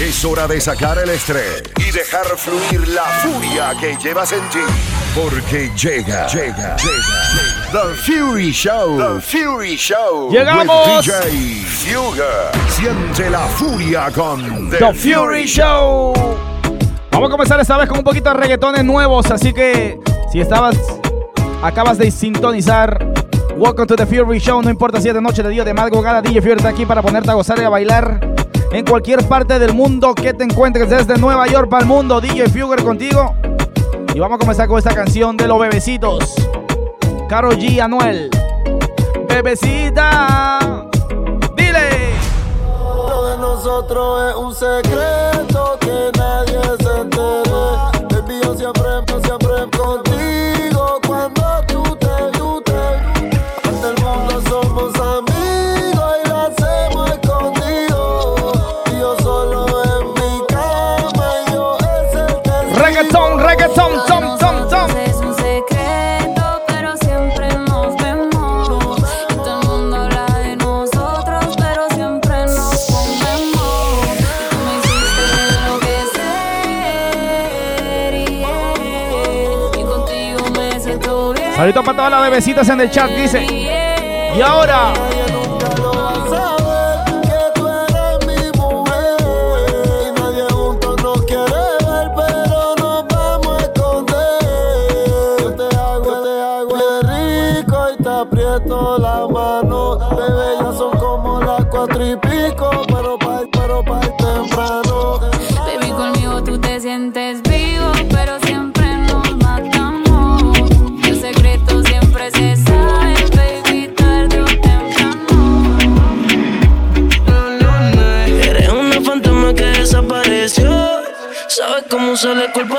Es hora de sacar el estrés y dejar fluir la furia que llevas en ti. Porque llega, llega, llega. The Fury Show. The Fury Show. Llegamos. With DJ Fuga. Siente la furia con The Fury Show. Vamos a comenzar esta vez con un poquito de reggaetones nuevos, así que si estabas, acabas de sintonizar, welcome to The Fury Show, no importa si es de noche, de día, de madrugada, DJ Fury está aquí para ponerte a gozar y a bailar en cualquier parte del mundo que te encuentres, desde Nueva York para el mundo, DJ Fugger contigo. Y vamos a comenzar con esta canción de los bebecitos. Caro G. Anuel. Bebecita. Dile. Lo de nosotros es un secreto que nadie se entere. Saludos para todas las bebecitas en el chat, dice. Y ahora.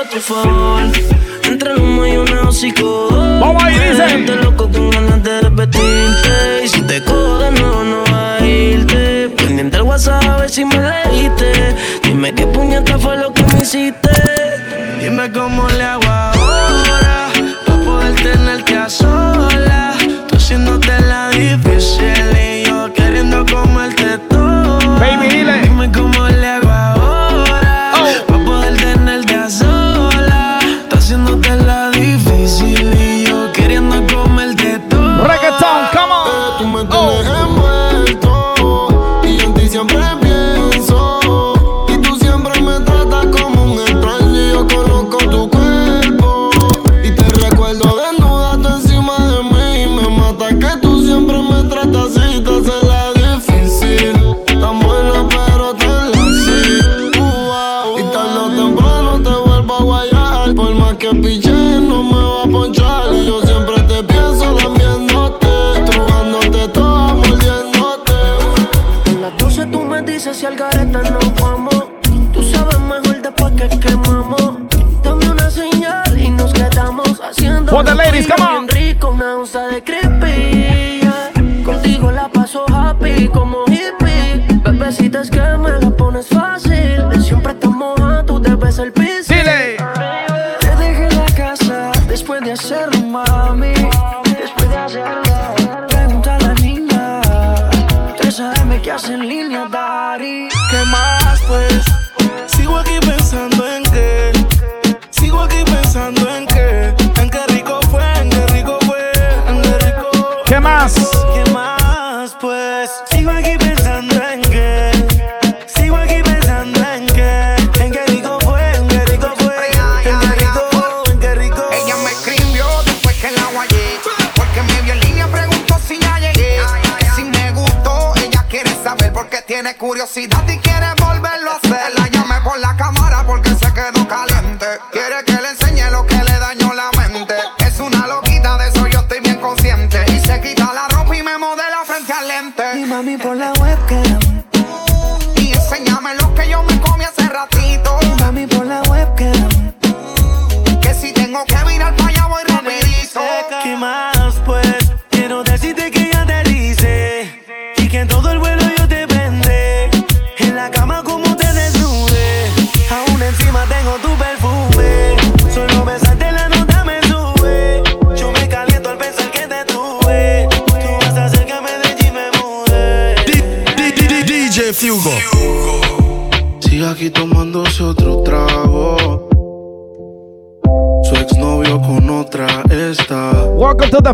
A tu favor. Entre el humo y una hocico. Vamos ahí, dice. Te loco con ganas de repetirte. Y si te cojo de nuevo, no va a irte. Pendiente el WhatsApp a ver si me leíste. Dime qué puñeta fue lo que me hiciste. Dime cómo le hago AM que hace en línea, Dari. curiosidad y que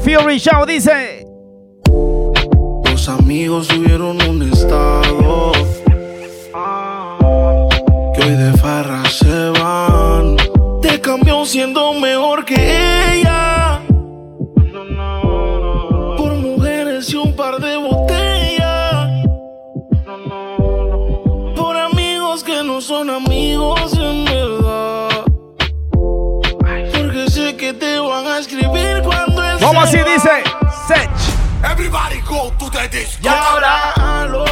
Fury Show, dice. Los amigos Everybody go to the disco. Y ahora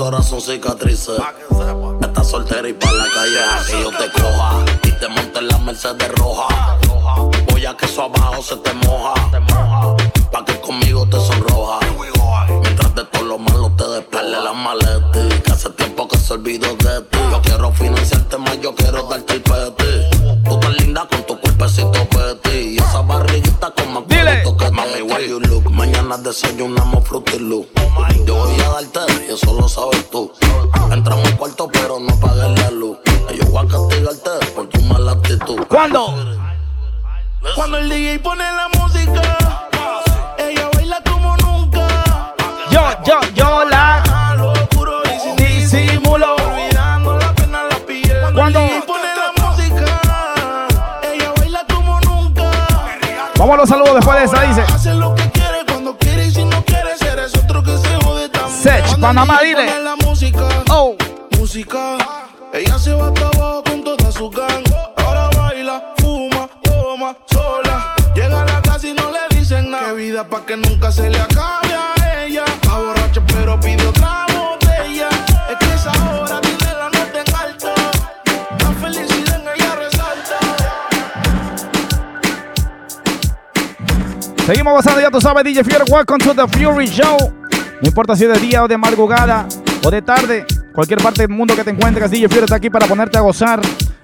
ahora son cicatrices. Estás soltera y pa' la calle que yo te coja. Y te monte en la Mercedes roja. Voy a que eso abajo se te moja. Pa' que conmigo te sonroja. Mientras de todo lo malo te despele la maleta. Que hace tiempo que se olvidó de ti. Yo quiero financiarte más, yo quiero darte el peti. Desayunamos Fruity Loop. Yo voy a darte y eso lo sabes tú. Entramos al cuarto pero no pagues la luz. Yo voy a castigarte por tu mala actitud. ¿Cuándo? Cuando el DJ pone la música, ella baila como nunca. Yo, yo, yo la. Disimulo. Cuando el DJ pone la música, ella baila como nunca. Vamos a los saludos después de esa, dice. Sech, Panamá, dile. pone la música, Oh. música. Ella se va hasta abajo con toda su gang. Ahora baila, fuma, toma, sola. Llega a la casa y no le dicen nada. Qué vida pa' que nunca se le acabe a ella. Está borracha pero pide otra botella. Es que esa hora tiene la nota en alta. La felicidad en ella resalta. Seguimos gozando, ya tú sabes, DJ Fury. Welcome to the Fury Show. No importa si es de día o de madrugada o de tarde, cualquier parte del mundo que te encuentres, DJ Fury está aquí para ponerte a gozar.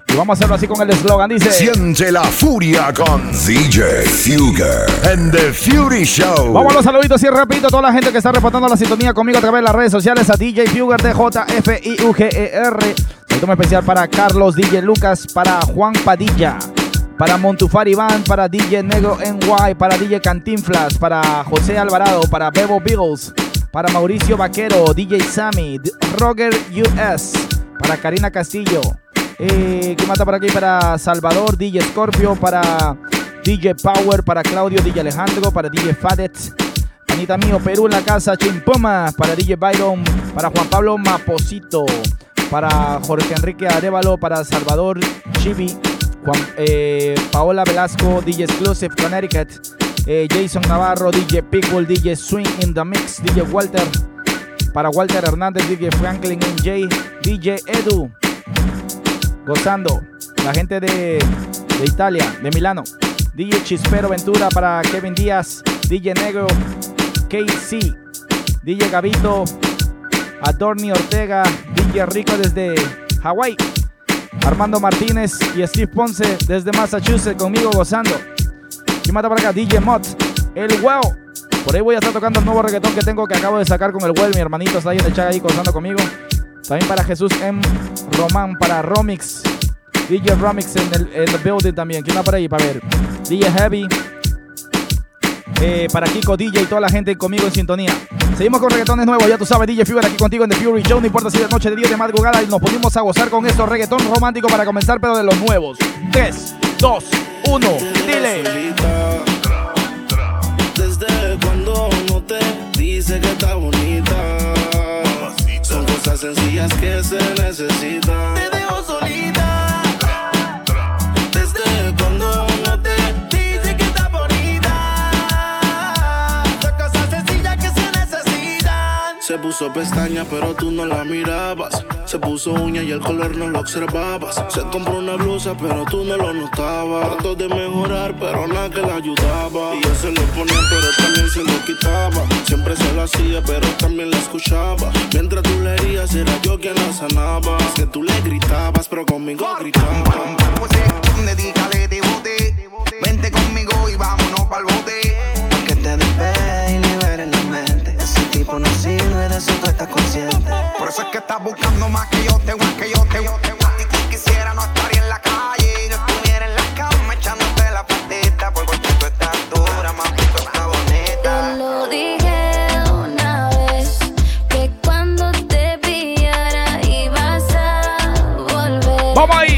Y vamos a hacerlo así con el eslogan. Dice: Siente la furia con DJ Fugger and the Fury Show. Vamos a los saluditos y rapidito a toda la gente que está reportando la sintonía conmigo a través de las redes sociales a DJ Fugger de J-F-I-U-G-E-R. Saludo especial para Carlos, DJ Lucas, para Juan Padilla, para Montufar Iván, para DJ Negro NY, para DJ Cantinflas, para José Alvarado, para Bebo Beagles, para Mauricio Vaquero, DJ Sammy, Roger US, para Karina Castillo. Eh, ¿Qué mata por aquí? Para Salvador, DJ Scorpio, para DJ Power, para Claudio, DJ Alejandro, para DJ Fadet, Panita mío, Perú la casa, Chimpoma, para DJ Byron, para Juan Pablo Maposito, para Jorge Enrique Arevalo, para Salvador Chibi, eh, Paola Velasco, DJ Exclusive Connecticut, eh, Jason Navarro, DJ Pitbull, DJ Swing in the Mix, DJ Walter, para Walter Hernández, DJ Franklin NJ, DJ Edu, gozando, la gente de, de Italia, de Milano, DJ Chispero Ventura para Kevin Díaz, DJ Negro, KC, DJ Gavito, Adorni Ortega, DJ Rico desde Hawái, Armando Martínez y Steve Ponce desde Massachusetts conmigo gozando. Y mata para acá, DJ Mott, el wow. Por ahí voy a estar tocando el nuevo reggaetón que tengo que acabo de sacar con el well. Mi hermanito está ahí en el chat ahí gozando conmigo. También para Jesús M. Román, para Romix. DJ Romix en el, el building también. ¿Quién va por ahí para ver? DJ Heavy. Eh, para Kiko DJ y toda la gente conmigo en sintonía. Seguimos con reggaetones nuevos, ya tú sabes, DJ Fever aquí contigo en The Fury Show. No importa si de noche, de día, de madrugada, y nos ponemos a gozar con estos reggaetón romántico para comenzar, pero de los nuevos. 3, 2, 1, dile. Solita, desde cuando no te dice que está bonita. Son cosas sencillas que se necesitan. Te dejo solita. Desde cuando no te dice que está bonita. Son cosas sencillas que se necesitan. Se puso pestaña, pero tú no la mirabas. Se puso uña y el color no lo observabas. Se compró una blusa, pero tú no lo notabas. Trató de mejorar, pero nada que la ayudaba. Y yo se lo ponía, pero también se lo quitaba. Siempre se lo hacía, pero también la escuchaba. Mientras tú le herías, era yo quien la sanaba. Es que tú le gritabas, pero conmigo gritabas. Vente conmigo y vámonos pa'l bote. Que te despejes y liberes la mente. Ese tipo no sirve de eso tú estás consciente. Por eso es que estás buscando más que yo tengo, que yo tengo, que yo tengo. Y que quisiera no estaría en la calle y no estuviera en la cama echándote la patita. Porque tú estás dura, mami, tú estás bonita. Te lo dije. Vamos ahí.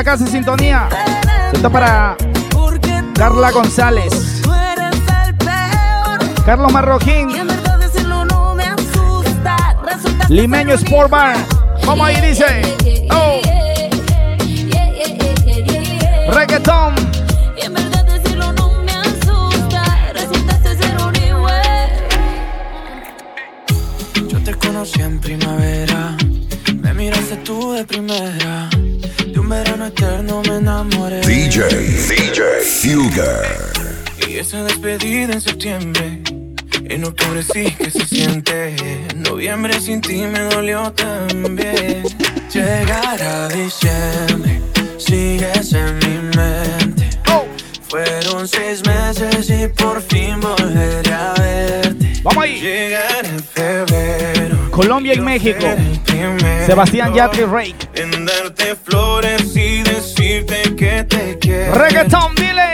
la casa sintonía. Esto para Carla González. Carlos Marroquín. Limeño Sport Bar. Vamos ahí, dice. Oh. despedida en septiembre. En octubre sí que se siente. En noviembre sin ti me dolió también. Llegar a diciembre, sigues en mi mente. Fueron seis meses y por fin volveré a verte. Vamos ahí. Llegar en febrero. Colombia y México. Sebastián Yatre Rake. En darte flores y decirte que te quiero. Reggaeton, dile.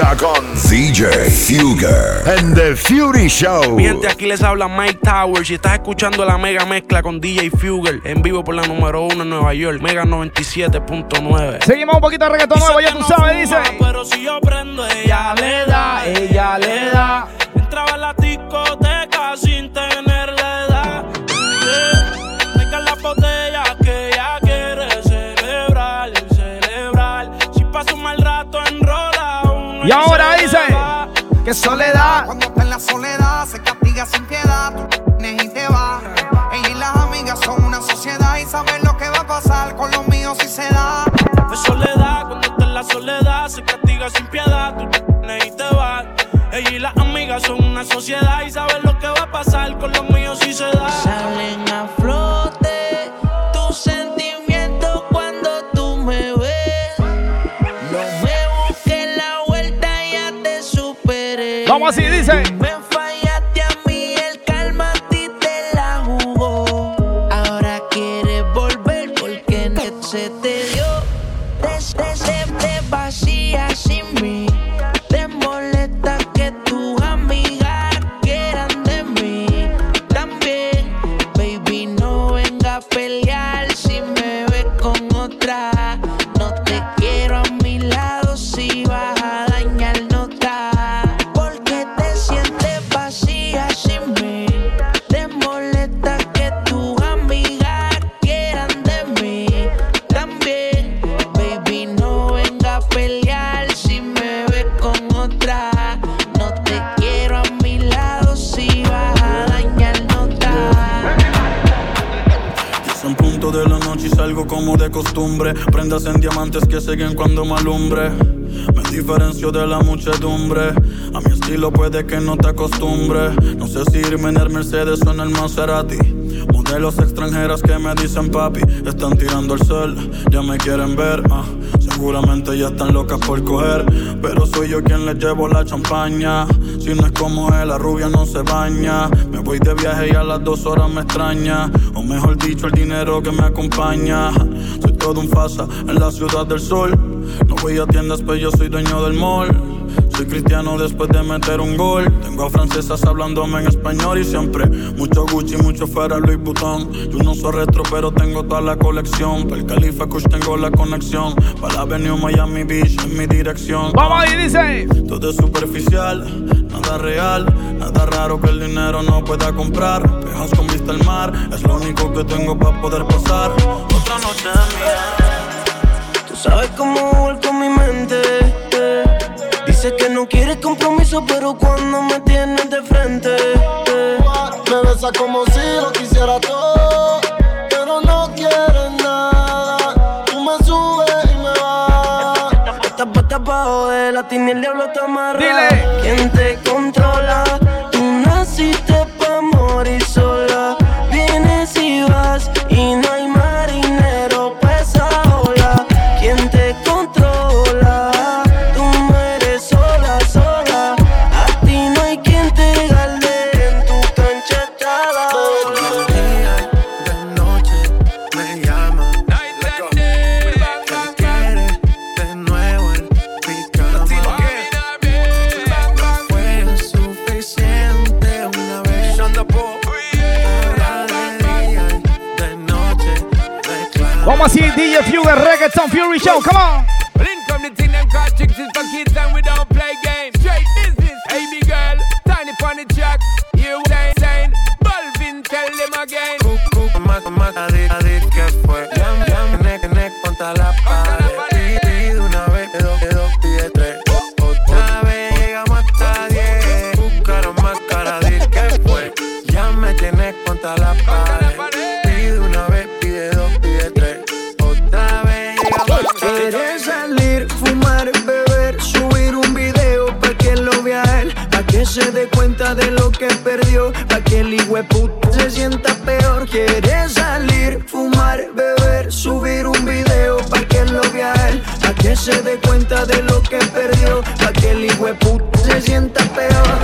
Con DJ Fugger and the Fury Show. Mi gente, aquí les habla Mike Towers y estás escuchando la mega mezcla con DJ Fugel en vivo por la número uno en Nueva York, Mega 97.9. Seguimos un poquito de reggaetón nuevo, ya tú sabes, dice. Pero si yo prendo, ella le da, ella le da. Soledad, Vamos así, dice. Me diferencio de la muchedumbre. A mi estilo puede que no te acostumbre. No sé si irme en el Mercedes o en el Maserati. Modelos extranjeras que me dicen papi. Están tirando el sol, ya me quieren ver. Seguramente ya están locas por coger. Pero soy yo quien les llevo la champaña. Si no es como él, la rubia no se baña. Me voy de viaje y a las dos horas me extraña. O mejor dicho, el dinero que me acompaña. Soy todo un fasa en la ciudad del sol. Voy a tiendas, pero yo soy dueño del mall. Soy cristiano después de meter un gol. Tengo a francesas hablándome en español y siempre mucho Gucci, mucho Ferrari, Louis Vuitton. Yo no soy retro, pero tengo toda la colección. Para el Califa Kush tengo la conexión. Para la Avenue Miami Beach en mi dirección. Vamos ahí, dice. Todo es superficial, nada real, nada raro que el dinero no pueda comprar. Pejas con vista al mar, es lo único que tengo para poder pasar. Otra noche mía. Tú sabes cómo con mi mente. eh. Dice que no quieres compromiso, pero cuando me tienes de frente. eh. Me besa como si lo quisiera todo, pero no quieres nada. Tú me subes y me vas. Estás pa' estás pa' joder, a ti ni el diablo te amarra. Dile. ¿Quién te controla? Reclama. Vamos así, DJ Fugue, Reggaeton Fury Show, come on. Cuenta de lo que perdió, pa' que el puta se sienta peor. Quieres salir, fumar, beber, subir un video pa' que lo vea él, pa' que se dé cuenta de lo que perdió, pa' que el puta se sienta peor.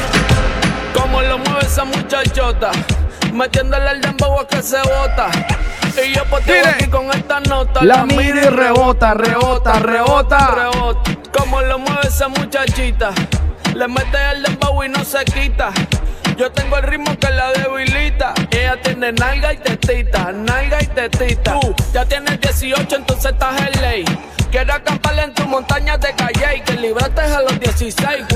Como lo mueve esa muchachota, metiéndole el dembow a que se bota. Y yo Dile. aquí con esta nota. La mira y rebota, rebota, rebota. rebota. Como lo mueve esa muchachita, le mete el dembow y no se quita. Yo tengo el ritmo que la debilita. Ella tiene nalga y tetita, nalga y tetita. Tú ya tienes 18, entonces estás en ley. Quiero acampar en tu montaña de calle y que libraste a los 16.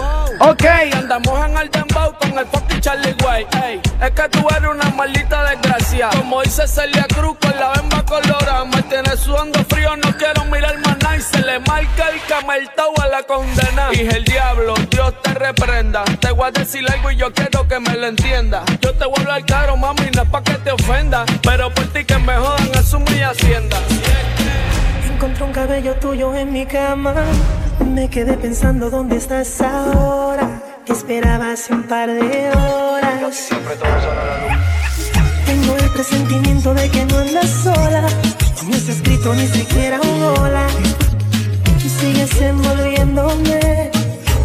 Ok. Andamos en el dembow con el fucking Charlie Way. Ey, es que tú eres una maldita desgracia. Como dice Celia Cruz con la bemba colorada. Me tiene sudando frío, no quiero. Y se le marca el cameltao a la condena. Y el diablo, Dios te reprenda. Te voy a decir algo y yo quiero que me lo entienda. Yo te voy a hablar caro, mami, no es pa' que te ofenda. Pero por ti que me jodan, asumo mi hacienda. Encontré un cabello tuyo en mi cama. Me quedé pensando dónde estás ahora. Te esperaba hace un par de horas. Tengo el presentimiento de que no andas sola. No has escrito ni siquiera un hola. Y sigues envolviéndome.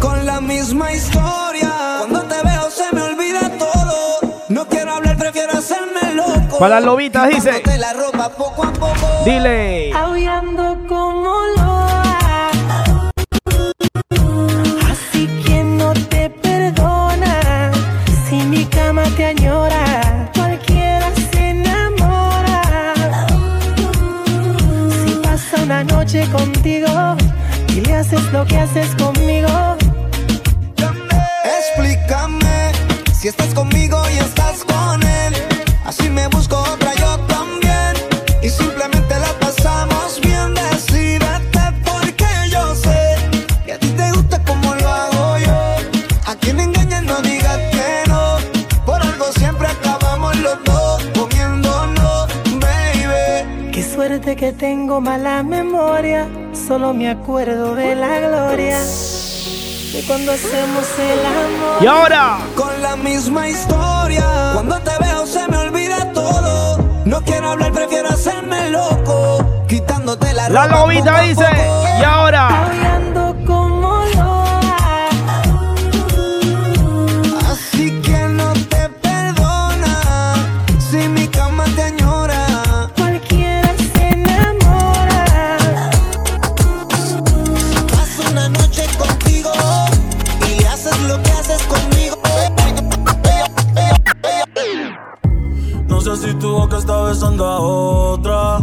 con la misma historia. Cuando te veo se me olvida todo. No quiero hablar, prefiero hacerme loco. Para las lobitas dice. Quitándote la ropa poco a poco. Dile. Aullando como loa. Así que no te perdona. Si mi cama te añora, cualquiera se enamora. Si pasa una noche contigo haces lo que haces conmigo. Explícame si estás conmigo y estás con él. Así me busco que tengo mala memoria. Solo me acuerdo de la gloria. De cuando hacemos el amor. Y ahora. Con la misma historia. Cuando te veo se me olvida todo. No quiero hablar, prefiero hacerme loco. Quitándote la La ropa lobita poco a dice. poco. Y ahora. No sé si tu boca está besando a otra.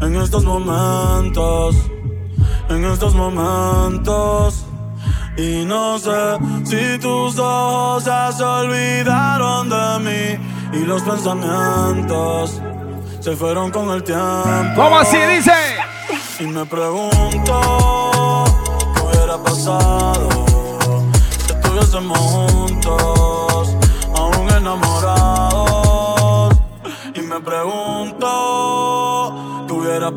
En estos momentos, en estos momentos. Y no sé si tus ojos ya se olvidaron de mí. Y los pensamientos se fueron con el tiempo. ¿Cómo así dice? Y me pregunto qué hubiera pasado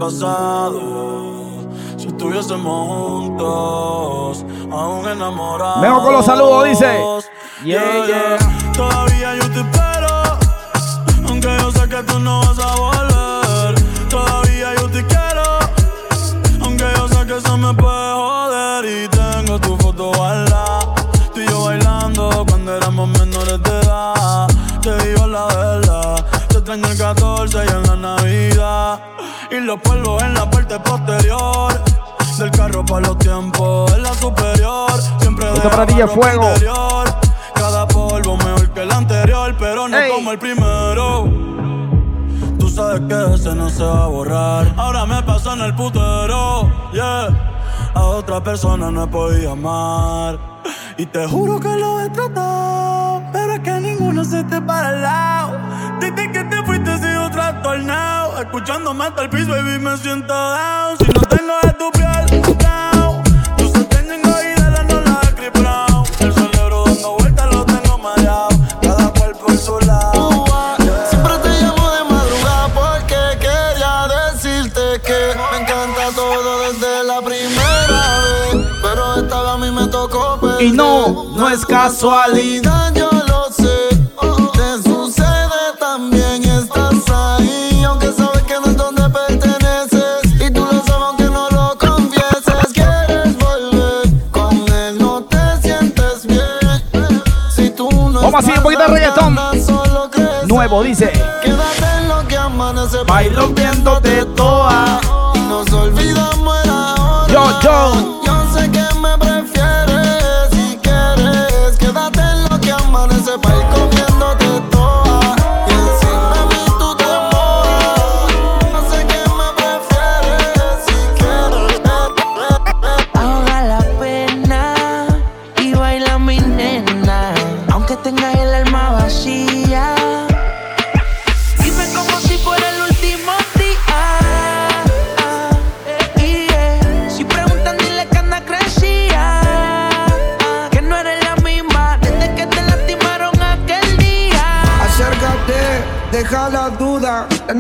pasado si estuviésemos juntos, aún enamorados. Vengo con los saludos, dice. Yeah, yeah. Todavía yo te los polvos en la parte posterior. Del carro para los tiempos, en la superior. Siempre Esto para ti, fuego. interior. Cada polvo mejor que el anterior, pero no Ey. como el primero. Tú sabes que ese no se va a borrar. Ahora me paso en el putero, yeah. A otra persona no he podido amar. Y te juro que lo he tratado, pero es que ninguno se te para al lado. Desde que te fuiste he sido trastornado. Escuchándome hasta el piso, baby, me siento down. Si no tengo de tu piel, down. Tú se tengo y de la no la he. El cerebro dando vueltas lo tengo mareado. Cada cual por su lado. Siempre te llamo de madrugada porque quería decirte que me encanta todo desde la primera vez. Pero esta vez a mí me tocó perder. Y no, no es casualidad. Yo Vamos así, un poquito de reggaetón. Nuevo, dice. Quédate en lo que amanece Bailo viéndote toa. Y nos olvidamos yo.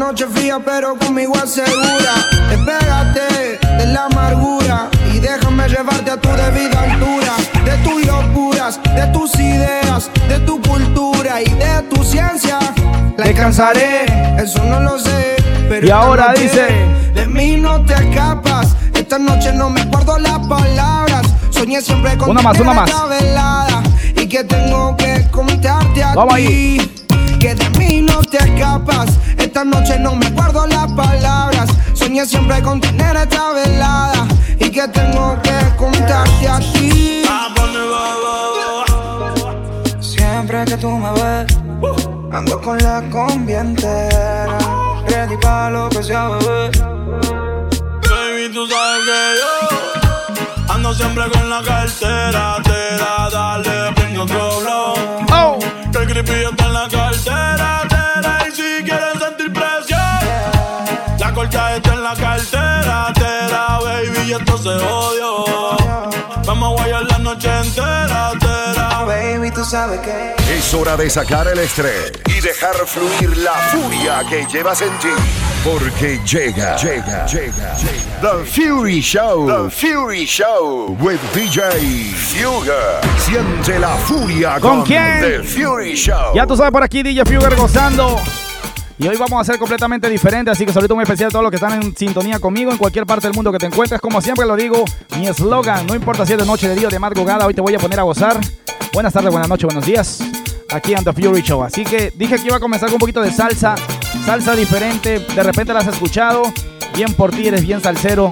Noche fría, pero conmigo asegura. Despégate de la amargura y déjame llevarte a tu debida altura. De tus locuras, de tus ideas, de tu cultura y de tu ciencia. La alcanzaré, eso no lo sé. Pero Y ahora noche dice. De mí no te escapas. Esta noche no me acuerdo las palabras. Soñé siempre con Una más, una más. velada. Y que tengo que contarte a Vamos ti ahí. que de mí no te escapas. Esta noche no me guardo las palabras. Soñé siempre con tener esta velada y que tengo que contarte a ti. Siempre que tú me ves, ando con la combi entera. Ready pa' lo que sea, bebé. Baby, tú sabes que yo ando siempre con la cartera. Te da, dale, prende otro blow. Oh. Que el creepy está en la cartera. La cartera. Te da, baby, y esto se odio. Vamos a guayar la noche entera. Baby, tú sabes que. Es hora de sacar el estrés y dejar fluir la furia que llevas en ti. Porque llega, llega, llega, The Fury Show. The Fury Show with DJ Fuga. Siente la furia ¿Con con, quién? The Fury Show. Ya tú sabes por aquí, DJ Fugger gozando. Y hoy vamos a hacer completamente diferente, así que saludo muy especial a todos los que están en sintonía conmigo en cualquier parte del mundo que te encuentres. Como siempre lo digo, mi eslogan, no importa si es de noche, de día o de madrugada, hoy te voy a poner a gozar. Buenas tardes, buenas noches, buenos días. Aquí en The Fury Show. Así que dije que iba a comenzar con un poquito de salsa, salsa diferente. De repente la has escuchado. Bien por ti, eres bien salsero.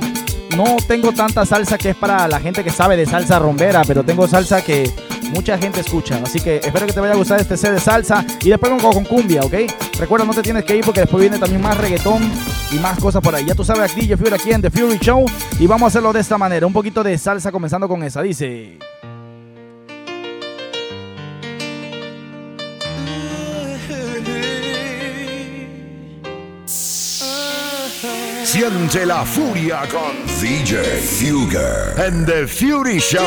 No tengo tanta salsa que es para la gente que sabe de salsa rombera, pero tengo salsa que mucha gente escucha. Así que espero que te vaya a gustar este set de salsa. Y después con, con cumbia, ¿ok? Recuerda, no te tienes que ir porque después viene también más reggaetón y más cosas por ahí. Ya tú sabes, aquí yo Fury aquí en The Fury Show. Y vamos a hacerlo de esta manera. Un poquito de salsa comenzando con esa. Dice... Siente la furia con DJ Fuger en The Fury Show.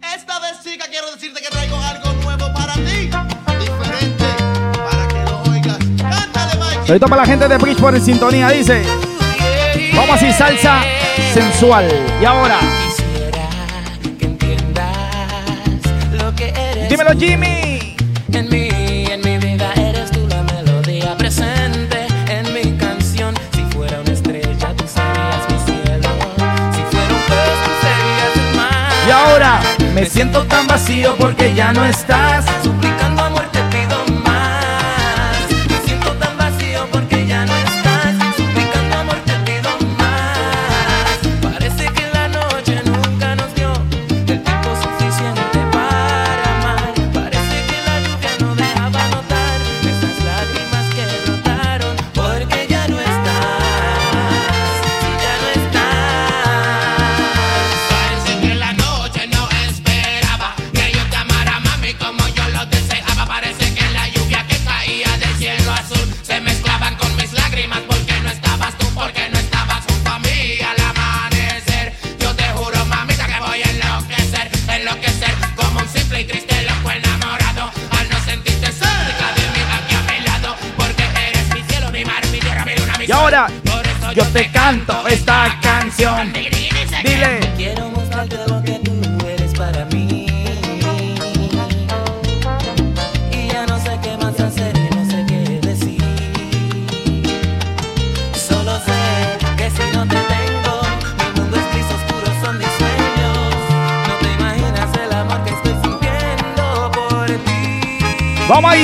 Esta vez, chica, quiero decirte que traigo algo nuevo para ti. Diferente para que lo oigas. Canta de Mike. Ahorita para la gente de Peach por sintonía, dice. Vamos a ir salsa sensual. Y ahora. Dímelo, Jimmy. En mí, en mi vida eres tú la melodía presente en mi canción. Si fuera una estrella, tú serías mi cielo. Si fuera un pez, tú serías el mar. Y ahora me siento tan vacío porque ya no estás suplicando.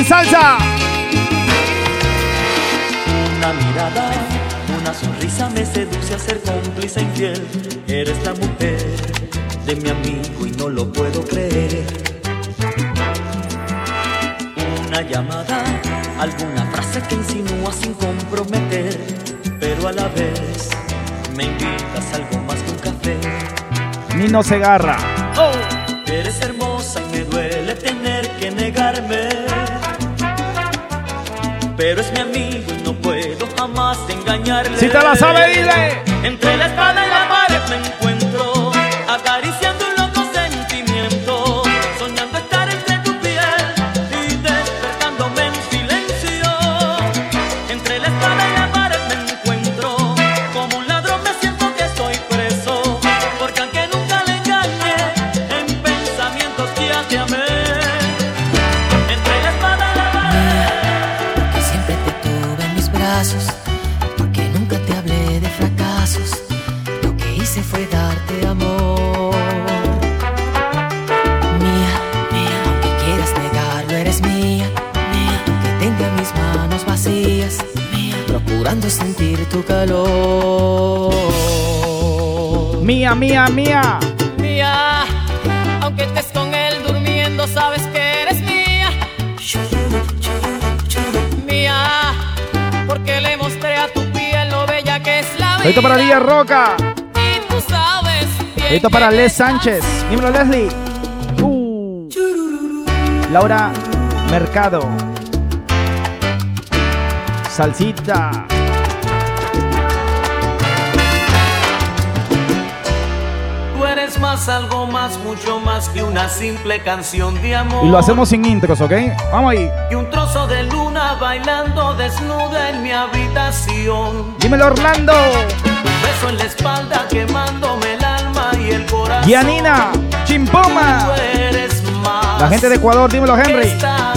salsa. Una mirada, una sonrisa me seduce a ser cómplice infiel. Eres la mujer de mi amigo y no lo puedo creer. Una llamada, alguna frase que insinúa sin comprometer, pero a la vez me invitas algo más que un café. Nino Segarra. Pero es mi amigo y no puedo jamás engañarle. Si te la sabe, dile. Entre la espada mía, mía. Aunque estés con él durmiendo, sabes que eres mía. Mía, porque le mostré a tu piel lo bella que es la vida. Esto para Díaz Roca. Y para Les Sánchez. Dímelo, Leslie. Uh. Laura Mercado. Salsita. algo más, mucho más que una simple canción de amor. Y lo hacemos sin intros, ¿ok? Vamos ahí. Que un trozo de luna bailando desnuda en mi habitación. Dímelo, Orlando. Un beso en la espalda quemándome el alma y el corazón. Gianina, Chimpoma. La gente de Ecuador, dímelo, Henry. Esta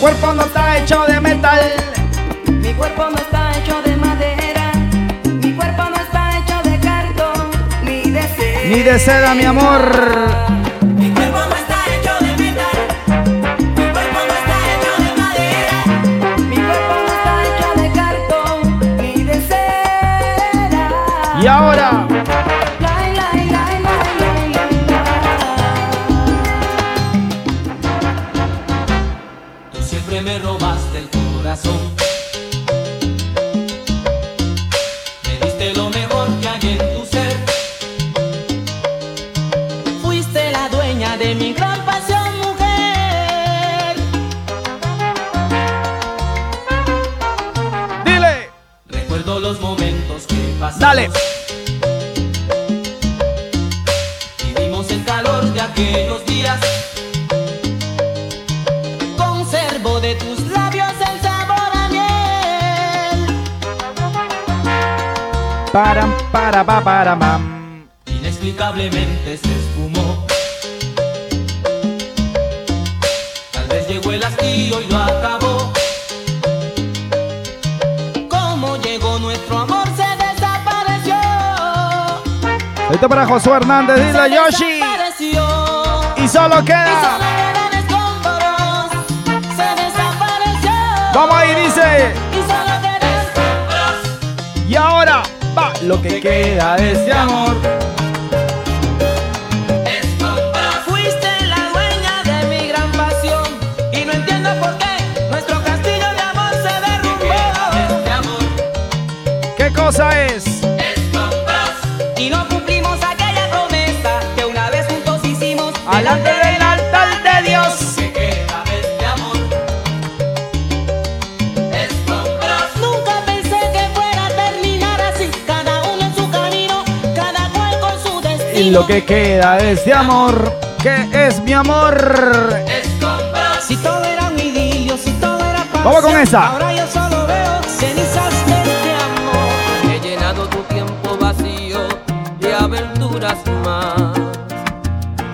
cuerpo no está hecho de metal. Mi cuerpo no está hecho de madera, mi cuerpo no está hecho de cartón, ni de seda. Ni de seda, mi amor. Mi cuerpo para, pa, para, mam. Inexplicablemente se esfumó. Tal vez llegó el hastío y lo acabó. Como llegó nuestro amor se desapareció. Esto para Josué Hernández, a Yoshi. Y solo Y queda. solo. Se desapareció. Vamos ahí, dice. Lo que queda de este amor. Fuiste la Y lo que queda de este amor. ¿Qué es mi amor? Si todo era un idilio, si todo era paz. Vamos con esa. Ahora yo solo veo cenizas de este amor. He llenado tu tiempo vacío de aventuras más.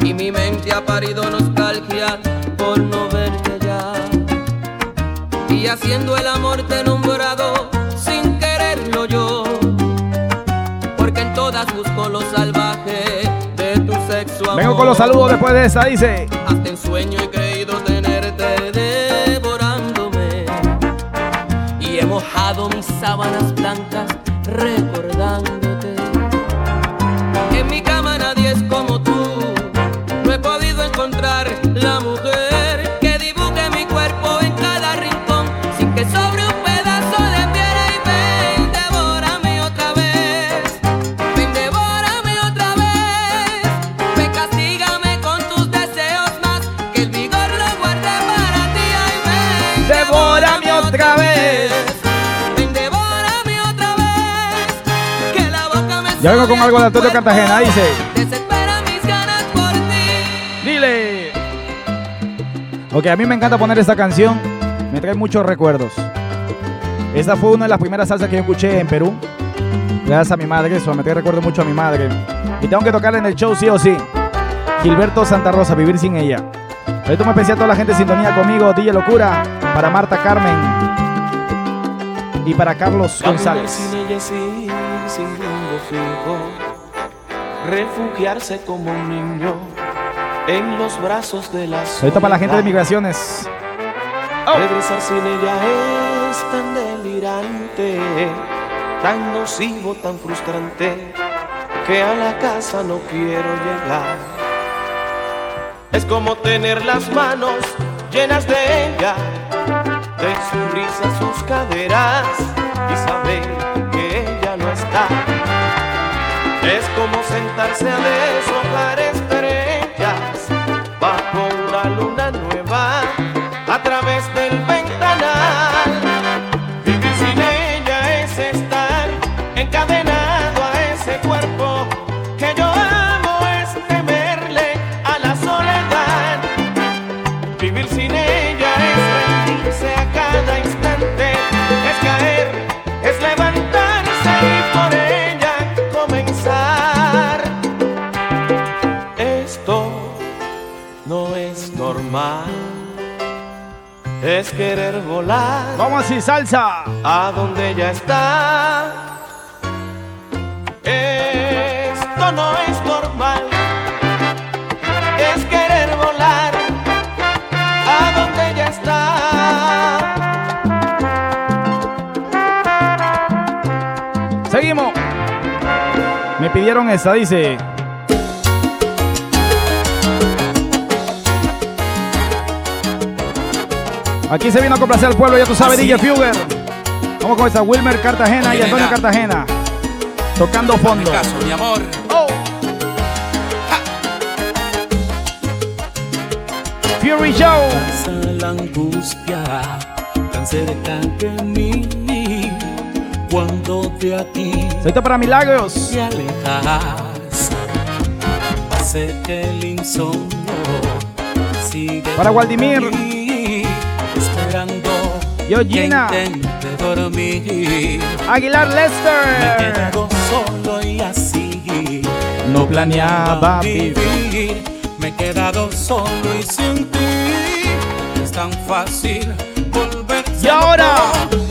Y mi mente ha parido nostalgia por no verte ya. Y haciendo el amor te Vengo con los saludos después de esa, dice. Hasta en sueño he creído tenerte devorándome Y he mojado mis sábanas blancas con algo de Antonio Cartagena, dice. Desespera mis ganas por ti Dile. Ok, a mí me encanta poner esta canción. Me trae muchos recuerdos. Esta fue una de las primeras salsas que yo escuché en Perú. Gracias a mi madre, eso me trae recuerdo mucho a mi madre. Y tengo que tocarla en el show sí o sí. Gilberto Santa Rosa, Vivir sin ella. Esto me especial a toda la gente en sintonía conmigo, DJ Locura, para Marta Carmen y para Carlos González. sin ella es ir sin refugiarse como un niño en los brazos de la Ahorita para la gente de soledad. migraciones. Regresar sin ella es tan delirante, tan nocivo, tan frustrante, que a la casa no quiero llegar. Es como tener las manos llenas de ella, de su risa, sus como es querer volar. Vamos así, salsa. A donde ella está. Esto no es normal. Es querer volar. A donde ella está. Seguimos. Me pidieron esa, dice. Aquí se vino a complacer al pueblo, ya tú sabes, DJ Fugger. Vamos con esta Wilmer Cartagena y Antonio nena. Cartagena. Tocando fondo. caso, mi amor. Fury Show. Pasa la angustia tan cerca de mí cuando de ti Esto para Milagros. te alejas. Sé que el insomnio sigue Para Waldimir. Yo, Gina. dormir. Aguilar Lester. solo y así No planeaba vivir. Me he quedado solo y sin ti. Es tan fácil volverse. Y ahora. loco.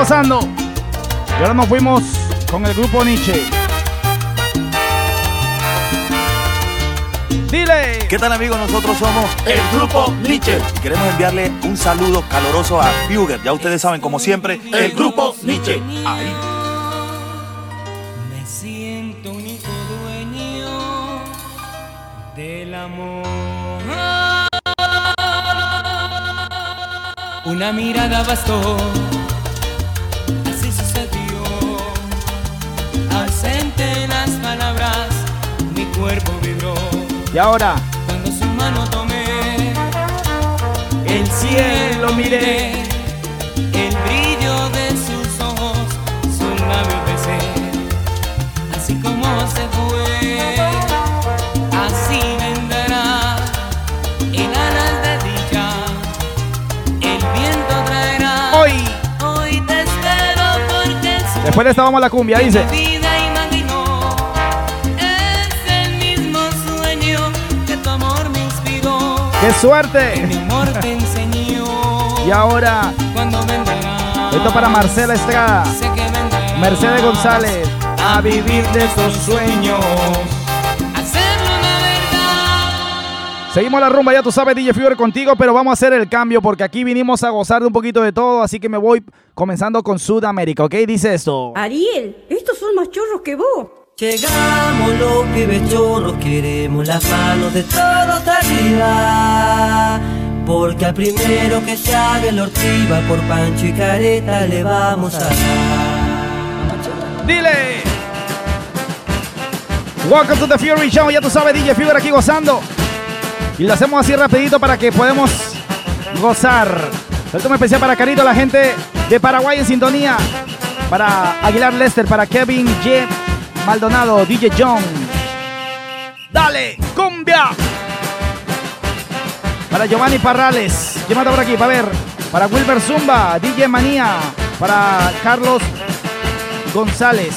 Gozando. Y ahora nos fuimos con el grupo Nietzsche. Dile. ¿Qué tal amigos? Nosotros somos el grupo Nietzsche. Y queremos enviarle un saludo caloroso a Fugger. Ya ustedes saben, como siempre, el grupo Nietzsche. Ahí. Me siento único dueño del amor. Una mirada bastó, Y ahora. Cuando su mano tomé, el cielo miré, el brillo de sus ojos, sus labios besé. Así como se fue, así vendrá. En alas de dicha, el viento traerá. Hoy. Hoy te espero porque el Después de esta vamos a la cumbia, dice. ¡Qué suerte! Mi amor te enseñó. Y ahora, Cuando vendrá. esto para Marcela Estrada. Sé que vendrá. Mercedes González. A vivir de esos sueños. Hacerlo una verdad. Seguimos la rumba, ya tú sabes, DJ Fever contigo, pero vamos a hacer el cambio porque aquí vinimos a gozar de un poquito de todo, así que me voy comenzando con Sudamérica, ¿ok? Dice esto. Ariel, estos son más chorros que vos. Llegamos los pibes chorros, queremos las manos de todos arriba. Porque al primero que se haga el ortiva por Pancho y Careta le vamos a dar. Dile. Welcome to the Fury Show, ya tú sabes, DJ Fever aquí gozando. Y lo hacemos así rapidito para que podamos gozar. Saludo especial para Carito, la gente de Paraguay en sintonía. Para Aguilar Lester, para Kevin J. Maldonado, DJ John. Dale, cumbia. Para Giovanni Parrales. ¿Quién manda por aquí? Para ver. Para Wilber Zumba, DJ Manía. Para Carlos González.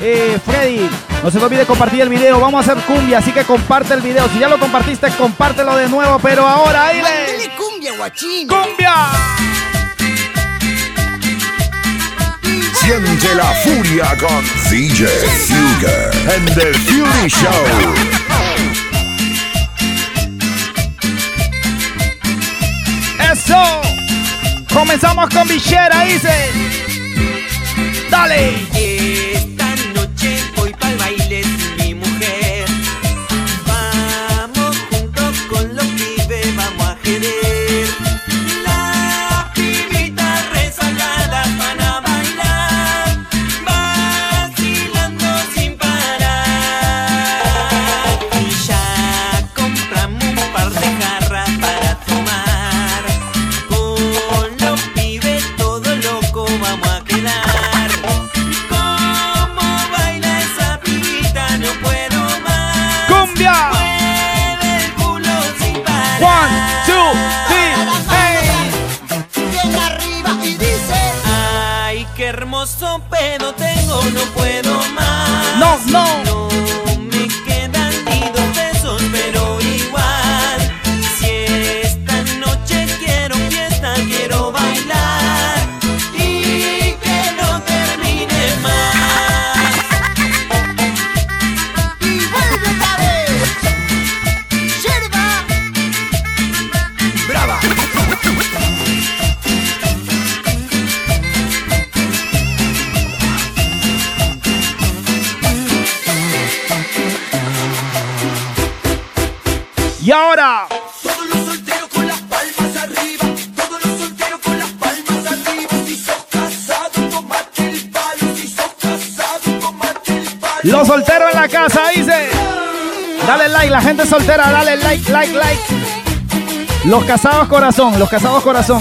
Eh, Freddy, no se te olvide compartir el video. Vamos a hacer cumbia, así que comparte el video. Si ya lo compartiste, compártelo de nuevo. Pero ahora, ahí cumbia, guachín. ¡Cumbia! Siente la furia con DJ Fugger en The Fury Show. ¡Eso! Comenzamos con Villera, dice. Dale. Esta noche voy pa'l baile la gente soltera, dale like, like, like. Los casados corazón, los casados corazón.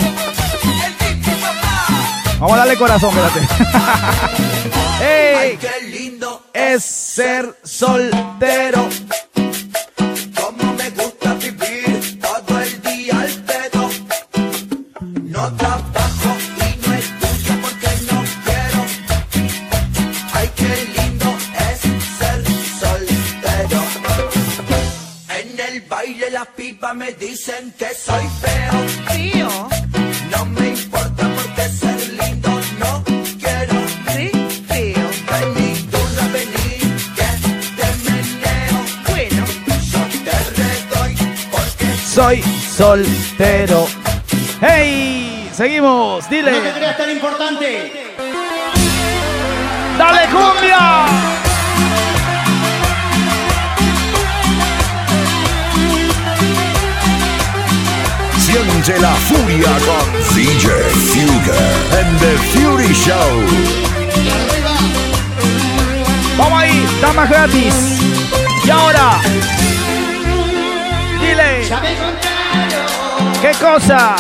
Vamos a darle corazón, espérate. ¡Ey! Qué lindo Es ser soltero. Como me gusta vivir todo el día al pedo. No dicen que soy feo. Tío. No me importa porque ser lindo no quiero. Sí, tío. Vení, dura, vení, que te meneo. Bueno. Yo te redoy porque Soy soltero. ¡Hey! Seguimos, dile. No te creas tan importante. ¡Dale cumbia! Siente la furia con DJ Fugger and the Fury Show. Vamos ahí, damas gratis. Y ahora. Dile. ¿Qué cosa?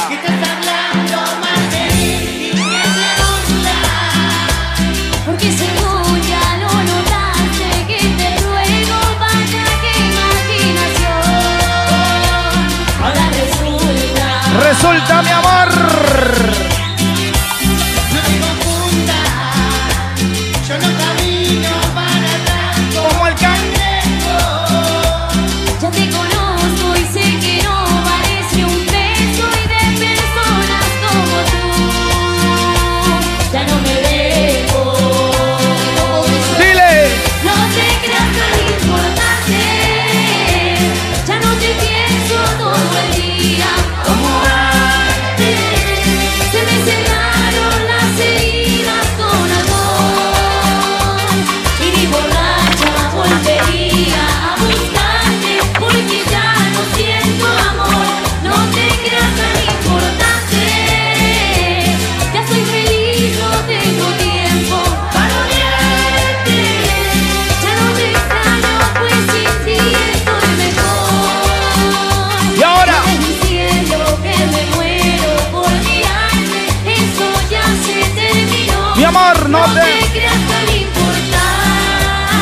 Resulta, mi amor.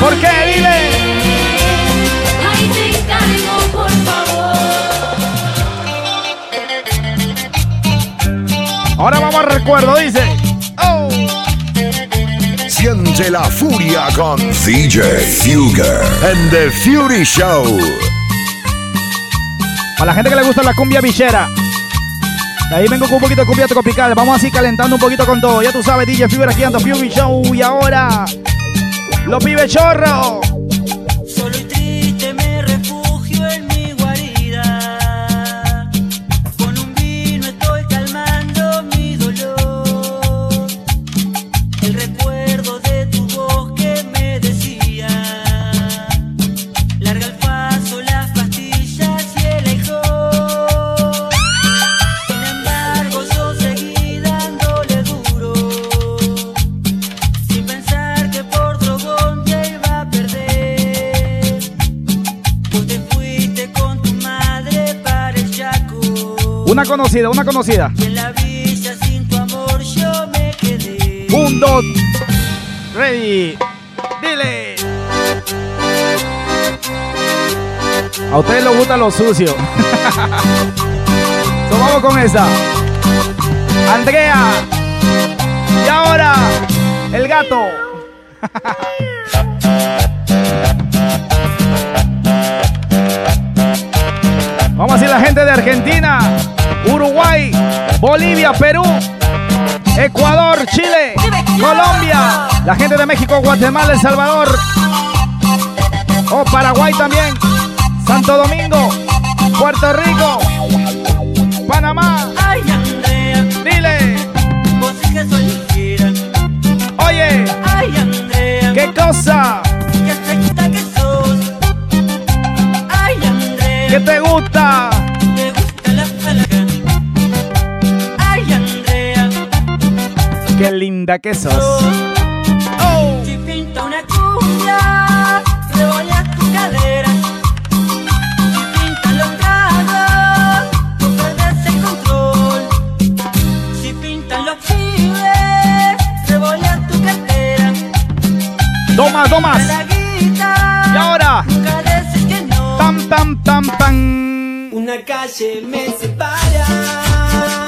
¿Por qué? Dile. Ahí te encargo, por favor Ahora vamos al recuerdo, dice. Oh. Siente la furia con DJ Fugger and the Fury Show. Para la gente que le gusta la cumbia bichera. De ahí vengo con un poquito de cumbia tropical. Vamos así calentando un poquito con todo. Ya tú sabes, DJ Fever aquí ando Fury Show. Y ahora, los pibes chorro. Conocida, una conocida. Y en la villa sin tu amor yo me quedé. Un, dos, ready. Dile. A ustedes les gusta lo sucio. Vamos con esa. Andrea. Y ahora, el gato. Vamos a decir la gente de Argentina, Uruguay, Bolivia, Perú, Ecuador, Chile, Colombia, la gente de México, Guatemala, El Salvador, oh, Paraguay también, Santo Domingo, Puerto Rico, Panamá. Ay, Andrea, Dile, que oye, Ay, Andrea, ¿qué cosa? qué fresquita que sos. Ay, Andrea, ¿Qué te gusta? Linda que sos. si pinta una cumbia, rebolla tu cadera. Si pintan los tragos, tú perdes el control. Si pintan los pibes, rebolla tu cartera. La guita, Y ahora, nunca decís que no. pam, pam, pam, pam. Una calle me separa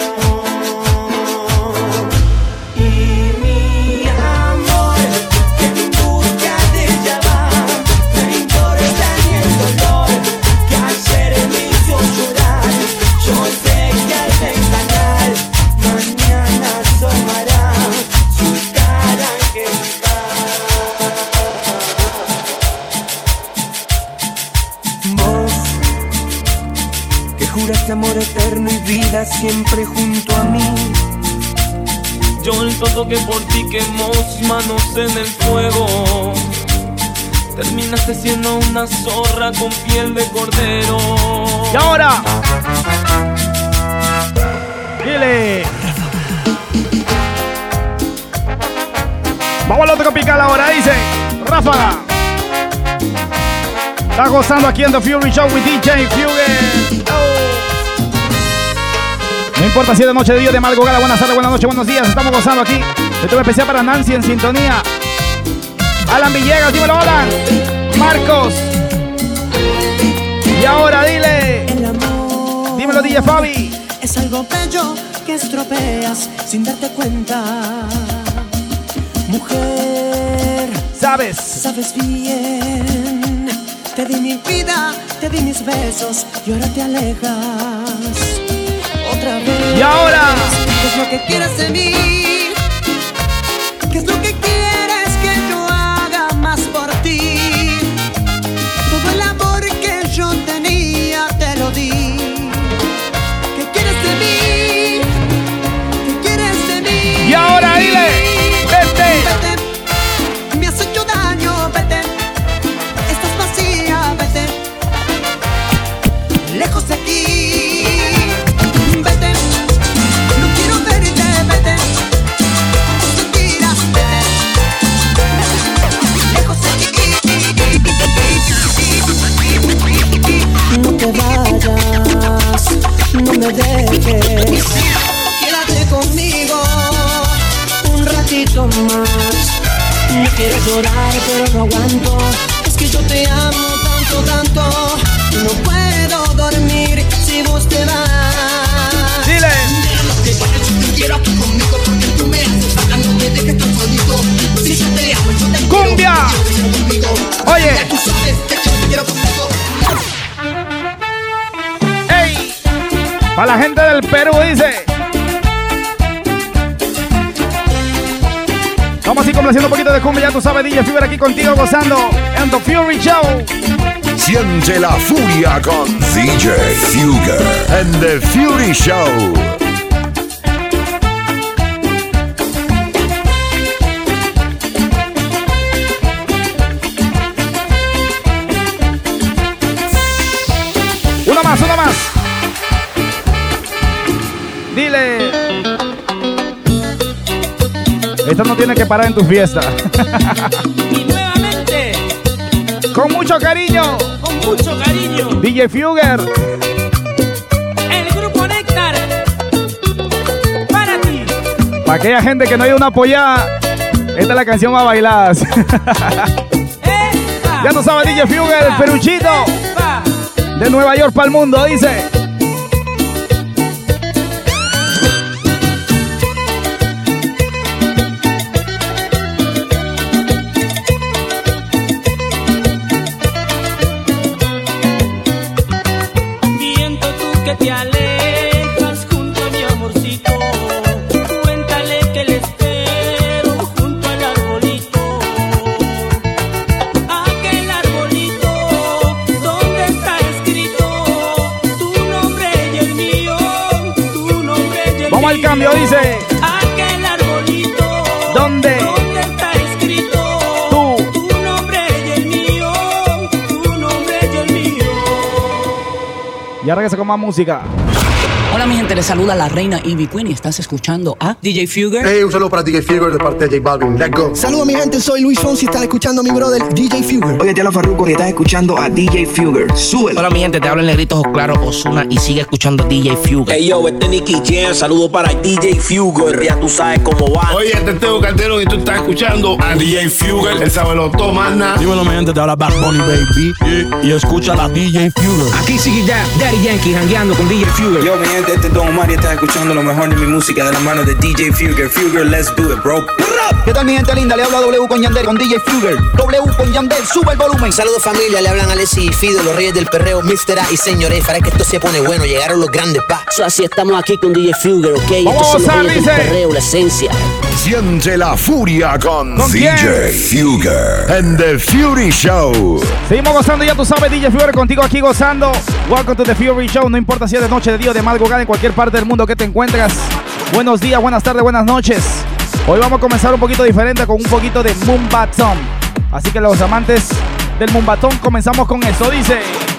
vida siempre junto a mí. Yo el tonto que por ti quemó sus manos en el fuego. Terminaste siendo una zorra con piel de cordero. Y ahora, dile. Vamos al otro tropical ahora, dice Ráfaga. Está gozando aquí en The Fury Show with DJ Fugue. No importa si es de noche, de día, de madrugada, buenas tardes, buenas noches, buenos días. Estamos gozando aquí. Esto es especial para Nancy en sintonía. Alan Villegas, dímelo, Alan. Marcos. Y ahora dile. Dímelo, DJ Fabi. Es algo bello que estropeas sin darte cuenta. Mujer, sabes, sabes bien. Te di mi vida, te di mis besos y ahora te alejas. Vez. Y ahora. ¿Qué es lo que quieres de mí? ¿Qué es lo que quieres que yo haga más por ti? Todo el amor que yo tenía te lo di. ¿Qué quieres de mí? ¿Qué quieres de mí? Y ahora más. No quiero llorar, pero no aguanto. Es que yo te amo tanto, tanto. No puedo dormir si vos te vas. Dile. lo que te quiero aquí conmigo. Porque tú me haces falta, no me dejes tan solito. Si yo te amo, yo te. ¡Cumbia! quiero conmigo. Oye. Ya tú sabes que yo te quiero conmigo. Para la gente del Perú dice. Vamos a ir complaciendo un poquito de cumbia, ya tú sabes, DJ Fever aquí contigo gozando en The Fury Show. Siente la furia con DJ Fugger and the Fury Show. No tiene que parar en tus fiestas. Y nuevamente, Con mucho cariño. con mucho cariño, DJ Fugger. el grupo Néctar Para aquella gente que no hay una apoyada, esta es la canción más bailada. ya tú sabes, DJ Fugger, el peruchito de Nueva York para el mundo, dice. Ya regresa con más música. Hola mi gente, les saluda la reina Ivy Queen y estás escuchando a DJ Fugger. Hey, un saludo para DJ Fugger de parte de J Balvin. Let's go. Saludos mi gente, soy Luis Fonsi, están escuchando a mi brother DJ Fugger. Oye, te habla Farruko y estás escuchando a DJ Fugger. Súbelo. Hola mi gente, te habla el negrito Ojos Claro Osuna y sigue escuchando DJ Fugger. Hey yo, este es Nicky Jam, saludo para DJ Fugger, ya tú sabes cómo va. Oye, este es Teo Calderón y tú estás escuchando a DJ Fugger, el sabelo tomana. Dímelo, mi gente, te habla Bad Bunny, baby. Y, y escucha la DJ Fugger. Aquí sigue Da- Daddy Yankee jangueando con DJ Fugger. Yo, mi gente, este es Don Omar y estás escuchando lo mejor de mi música de la mano de DJ Fugger. Fugger, let's do it, bro. ¿Qué tal mi gente linda? Le habla W con Yandel, con DJ Fugger. W con Yandel, sube el volumen. Saludos familia, le hablan Alessi y Fido, los reyes del perreo, Mr. A y Señor E. Para que esto se pone bueno, llegaron los grandes pa. So, así estamos aquí con DJ Fugger, ¿ok? Vamos Estos son los a gozar, reyes del dice. perreo, la esencia. Siente la furia con, ¿Con? DJ Fugger and the Fury Show. Seguimos gozando, ya tú sabes, DJ Fugger contigo aquí gozando. Welcome to the Fury Show. No importa si es de noche, de día o de madrugada, en cualquier parte del mundo que te encuentras. Buenos días, buenas tardes, buenas noches. Hoy vamos a comenzar un poquito diferente con un poquito de Moonbatón. Así que los amantes del Moonbatón comenzamos con eso. Dice.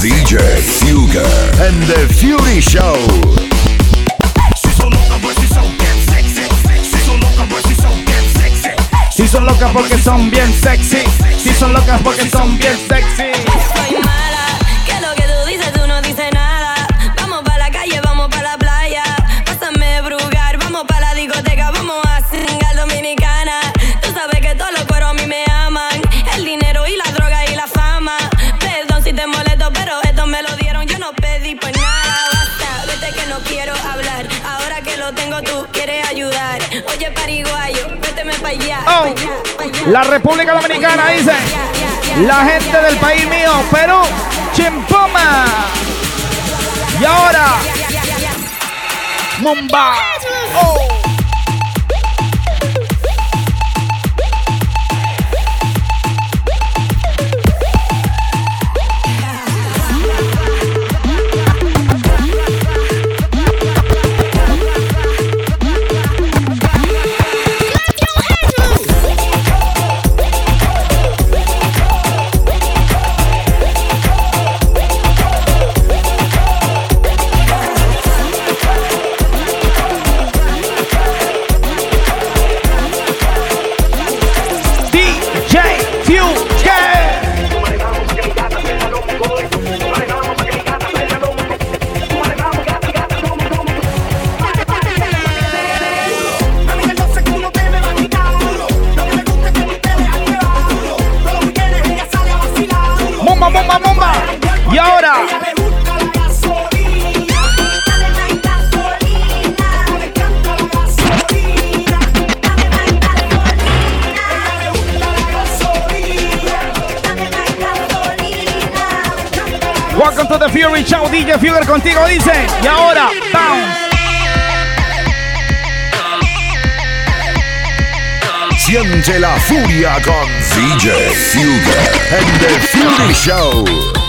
DJ Fugger and the Fury Show. She's so loca, but she's so damn sexy. She's so loca, but she's so damn sexy. Si son locas porque son bien sexy. Si son locas porque son bien sexy. La República Dominicana dice. La gente del país mío, Perú, Chimpoma. Y ahora, Mumbai. Oh. Fury Show, DJ Fury contigo dice. Y ahora, bounce. Siente la furia con DJ Fuger en The Fury Show.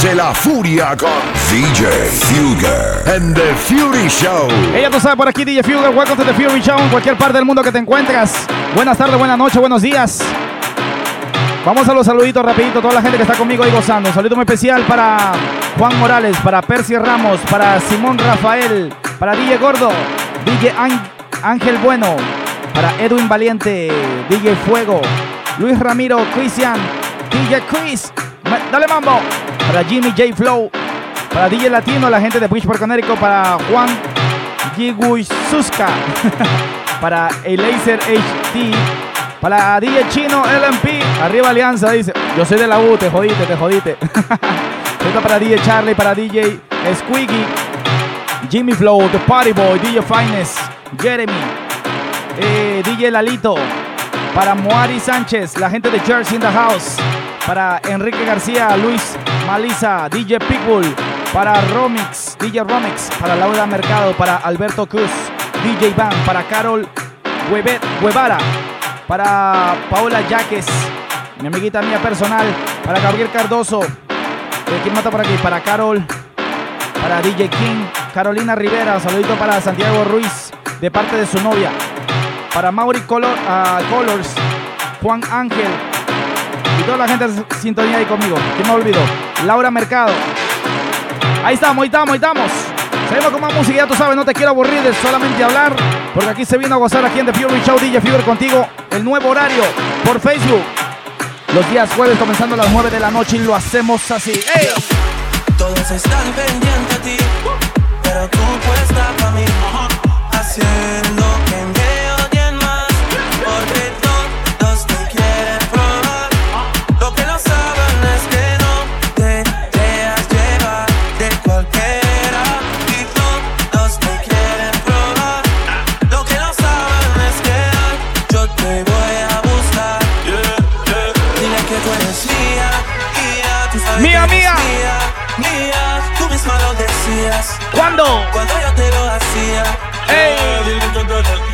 Siente la furia con DJ Fuger en The Fury Show. Ella tú sabes por aquí, DJ Fuger. Welcome to the Fury Show en cualquier parte del mundo que te encuentres. Buenas tardes, buenas noches, buenos días. Vamos a los saluditos rapidito, toda la gente que está conmigo ahí gozando. Un saludo muy especial para Juan Morales, para Percy Ramos, para Simón Rafael, para DJ Gordo, DJ Án- Ángel Bueno, para Edwin Valiente, DJ Fuego, Luis Ramiro, Cristian, DJ Chris, dale mambo, para Jimmy J Flow, para DJ Latino, la gente de Bridgeport, Connecticut, para Juan Gigui Suska, para Elaser HT, para DJ Chino LMP, arriba Alianza, dice, yo soy de la U, te jodiste, te jodiste. Esto para DJ Charlie, para DJ Squiggy, Jimmy Flow, The Party Boy, DJ Finest, Jeremy, eh, DJ Lalito, para Moari Sánchez, la gente de Jersey in the House, para Enrique García, Luis Maliza, DJ Pitbull, para Romix, DJ Romix, para Laura Mercado, para Alberto Cruz, DJ Van, para Carol Hueve- Guevara, para Paola Yaques, mi amiguita mía personal, para Gabriel Cardoso, ¿quién mata por aquí? Para Carol, para DJ King, Carolina Rivera, saludito para Santiago Ruiz, de parte de su novia, para Mauri Color, ah, Colors, Juan Ángel y toda la gente de sintonía ahí conmigo. ¿Quién me olvidó? Laura Mercado. Ahí estamos, ahí estamos, ahí estamos. Seguimos con más música, ya tú sabes, no te quiero aburrir de solamente hablar, porque aquí se vino a gozar aquí en The Fury Show DJ Fever contigo, el nuevo horario por Facebook. Los días jueves comenzando a las 9 de la noche y lo hacemos así. ¡Ey! Todos están pendientes a ti, pero tú puestas para mí, haciendo Cuando yo te lo hacía. ¡Ey! Dile que tú eres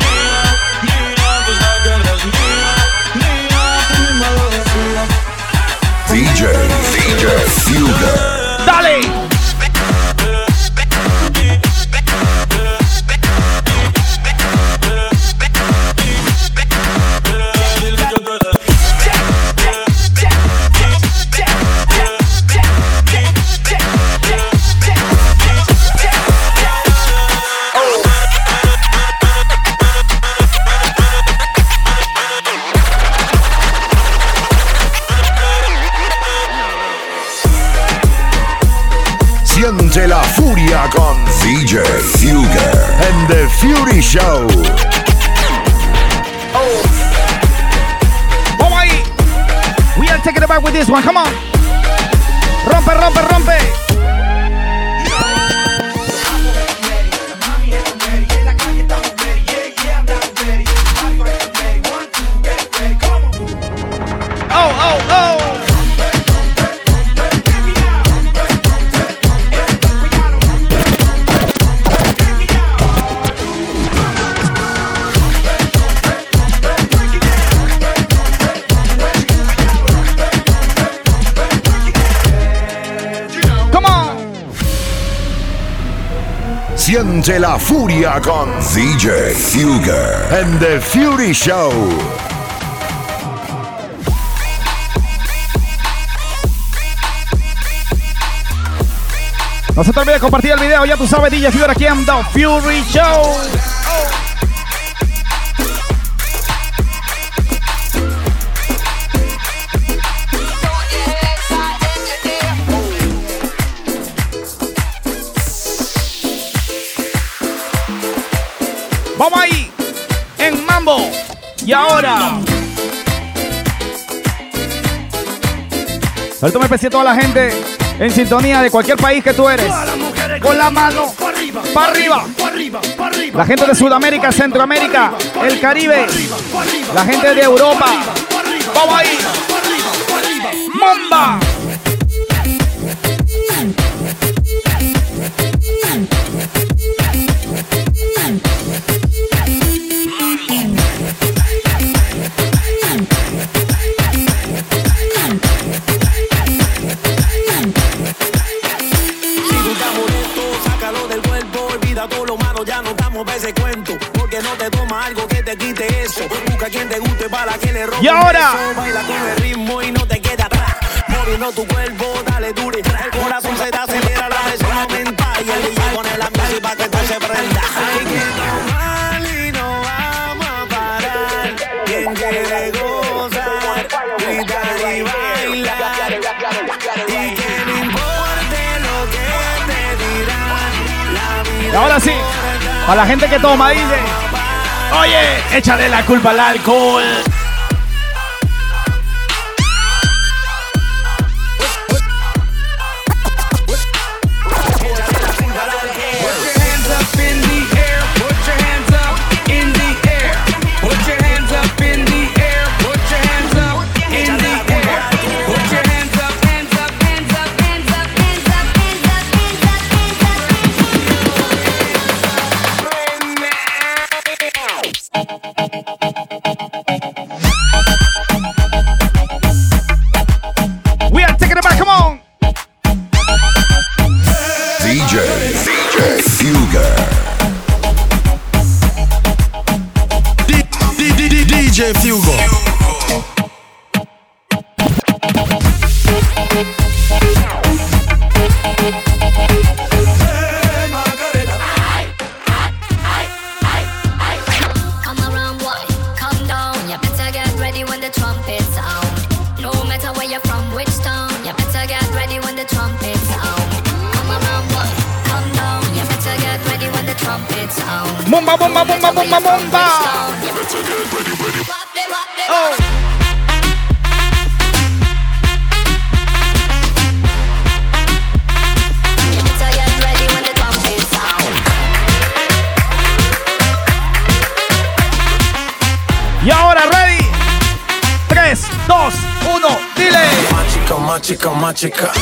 furia con DJ Fugger and the Fury Show. No se te olvide compartir el video. Ya tú sabes, DJ Fury aquí en The Fury Show. Ahora. Saludos especial a toda la gente en sintonía de cualquier país que tú eres. Con la mano para arriba. La gente de Sudamérica, Centroamérica, el Caribe. La gente de Europa. Vamos ahí. Mamba. Quien te guste para que le rompa Y ahora. Baila con el ritmo y no te queda atrás. Moviendo tu cuerpo, dale dure. El corazón se te acelera, la presión aumenta. Y el DJ pone la música para que se prenda. Hay que tomar y no vamos a parar. Quien quiere gozar, gritar y bailar. Y que no importe lo que te dirán. La Y ahora sí. Para la gente que toma, dice. Oye, échale la culpa al alcohol. мальчика.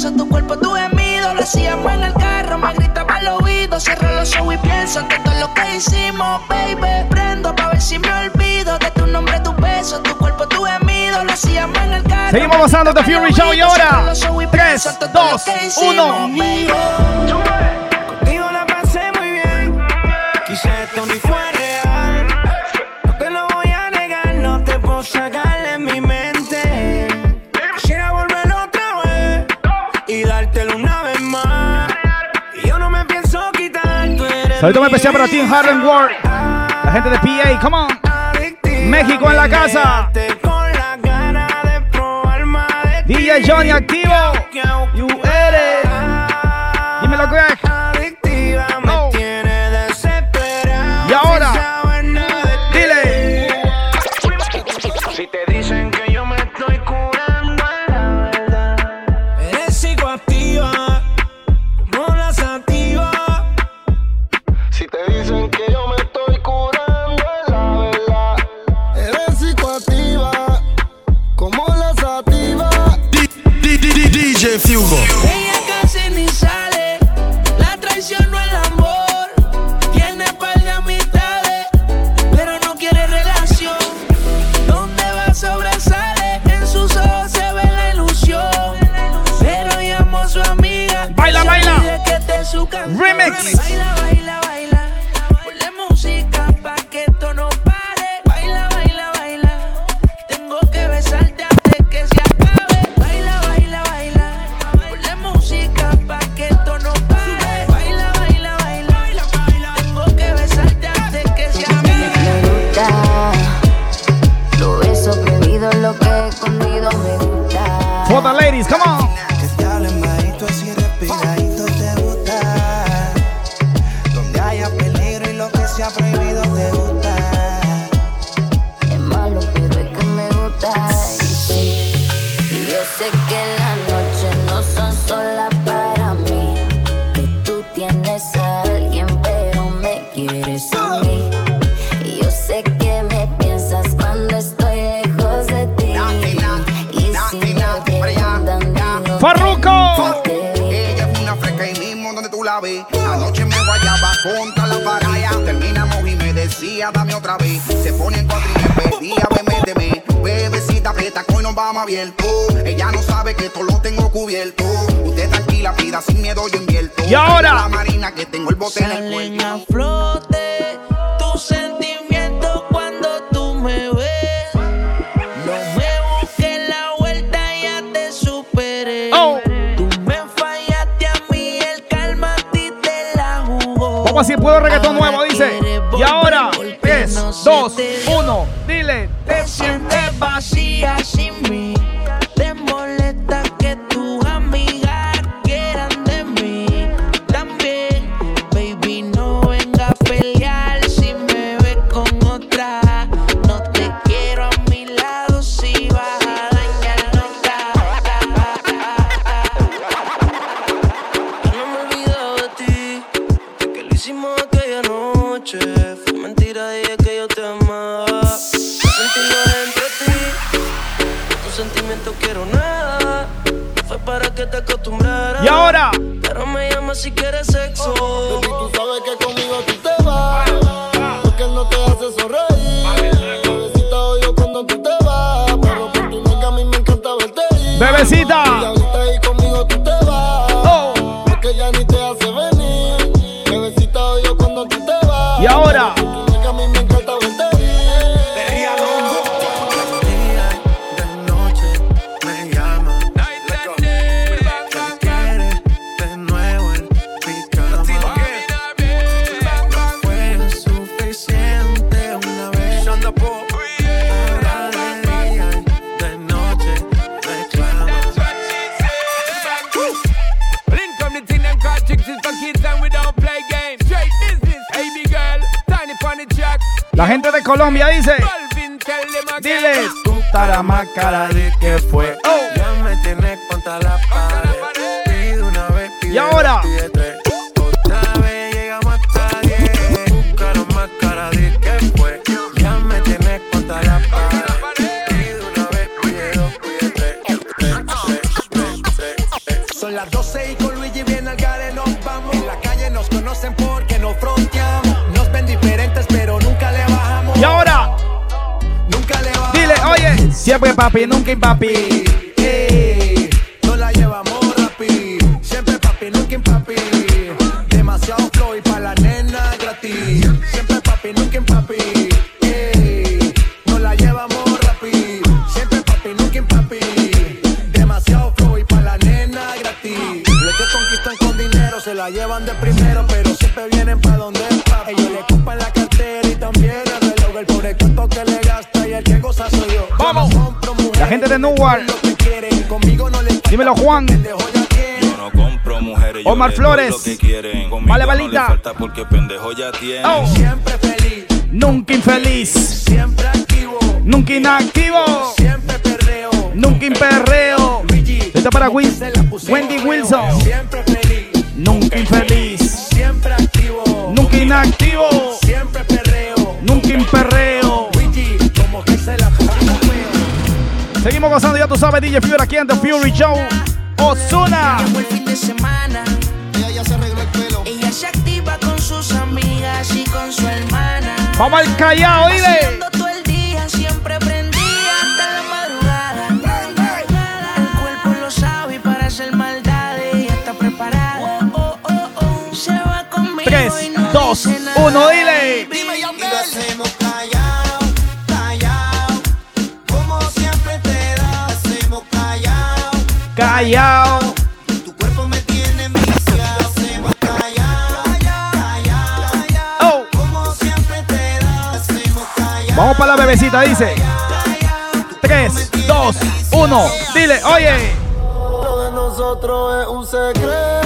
pienso tu cuerpo, tu gemido. Lo hacíamos en el carro, me gritaba al oído. Cierro los ojos y pienso en todo lo que hicimos, baby. Prendo pa' ver si me olvido de tu nombre, tu beso, tu cuerpo, tu gemido. Lo hacíamos en el carro. Seguimos avanzando The Fury Show y ahora. 3, 2, 1. Contigo la pasé muy bien. Quise tonificar. Saludito muy especial para Team Harlem World. La gente de PA, come on. México en la casa. DJ Johnny activo. You eres. Dímelo, Greg. noche. Fue mentira, dije que yo te amaba. Sentirlo dentro de ti. Tus sentimientos quiero nada. Fue para que te acostumbraras. Y ahora. Pero me llamas si quieres sexo. Baby, tú sabes que conmigo tú te vas. Porque él no te hace sonreír. Bebecita, odio cuando tú te vas. Pero por tu nega a mí me encanta verte ir. Bebecita. The Fury Joe Osuna. Ella se activa con sus amigas y con su hermana. Vamos al callao, dile. callao. Tu cuerpo me tiene enviciado, se va callao. Oh. Como siempre te das, se va. Vamos para la bebecita, dice. 3, 2, 1, dile, oye. Lo de nosotros es un secreto.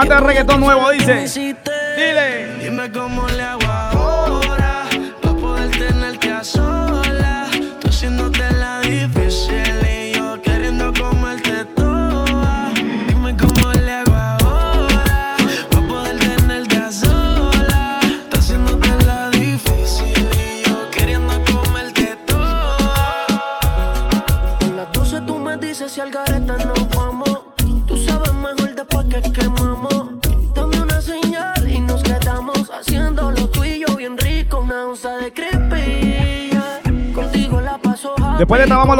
mata el reggaetón nuevo, dice.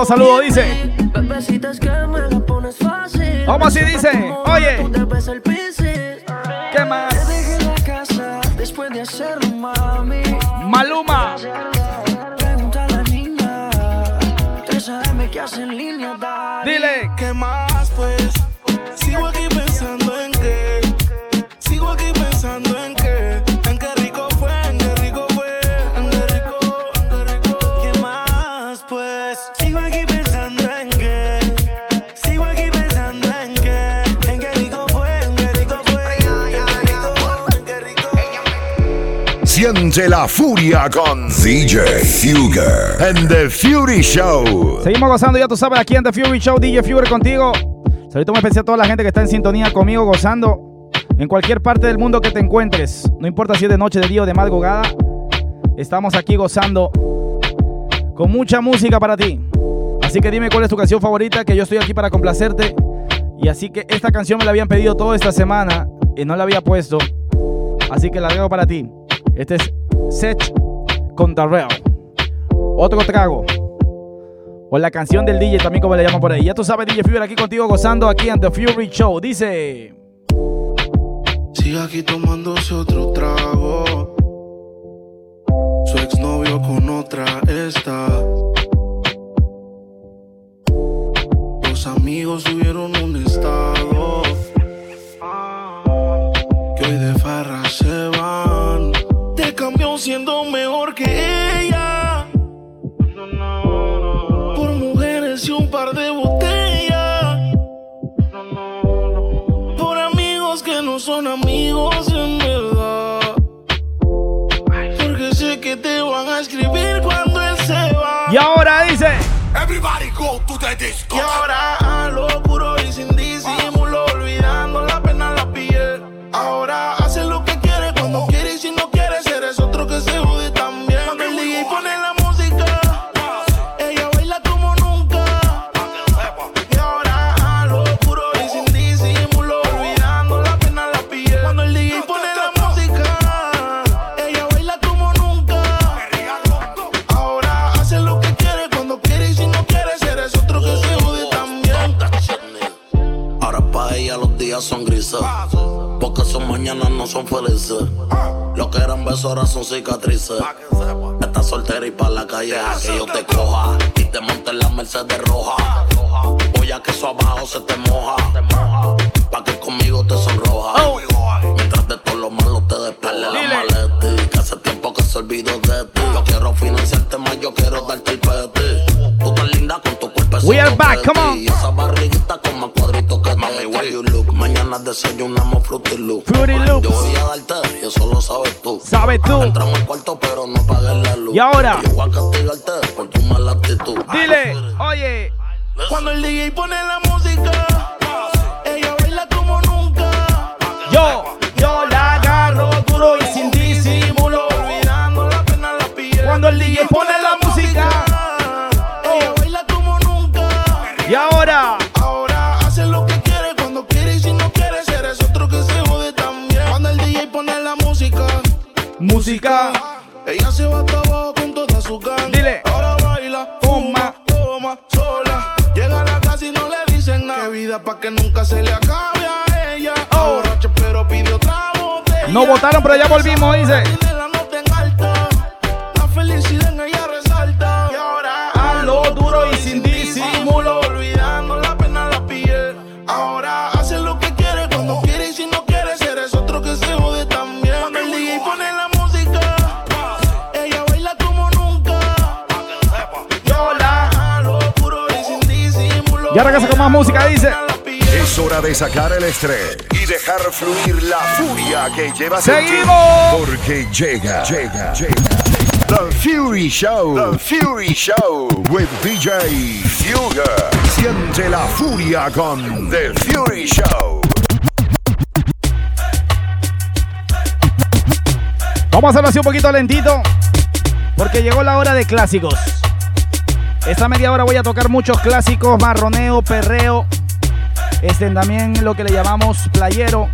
Los saludos, dice. ¿Cómo así dice? Con DJ Fugger and The Fury Show. Seguimos gozando, ya tú sabes, aquí en The Fury Show, DJ Fury contigo. Saludos muy especial a toda la gente que está en sintonía conmigo, gozando en cualquier parte del mundo que te encuentres. No importa si es de noche, de día o de madrugada. Estamos aquí gozando con mucha música para ti. Así que dime cuál es tu canción favorita, que yo estoy aquí para complacerte. Y así que esta canción me la habían pedido toda esta semana y no la había puesto. Así que la dejo para ti. Este es Sech con Darrell. Otro trago. O la canción del DJ también como le llaman por ahí. Ya tú sabes, DJ Fever aquí contigo gozando aquí en The Fury Show. Dice... Sigue aquí tomándose otro trago. Su exnovio con otra está. Los amigos subieron un estado. Que hoy de farra se van. Te cambió siendo Everybody go to the disco. Y ahora cicatrices. Estás ahora. Yo voy a castigarte por tu mala actitud. Dile, oye. Cuando el DJ pone la votaron, pero ya volvimos, dice. La nota en alta. La felicidad en ella resalta. Y ahora A lo duro y sin disimulo. Olvidando la pena en la piel. Ahora hace lo que quiere cuando quiere y si no quiere, eres otro que se jode también. Cuando el DJ pone la música, ella baila como nunca. Yo la jalo puro y sin disimulo. Ya regresa con más música, dice. Es hora de sacar el estrés y dejar fluir la furia que llevas en ti. ¡Seguimos! Porque llega, llega, llega. The Fury Show. The Fury Show with DJ Fugger. Siente la furia con The Fury Show. Vamos a hacerlo así un poquito lentito. Porque llegó la hora de clásicos. Esta media hora voy a tocar muchos clásicos, marroneo, perreo. Este también lo que le llamamos playero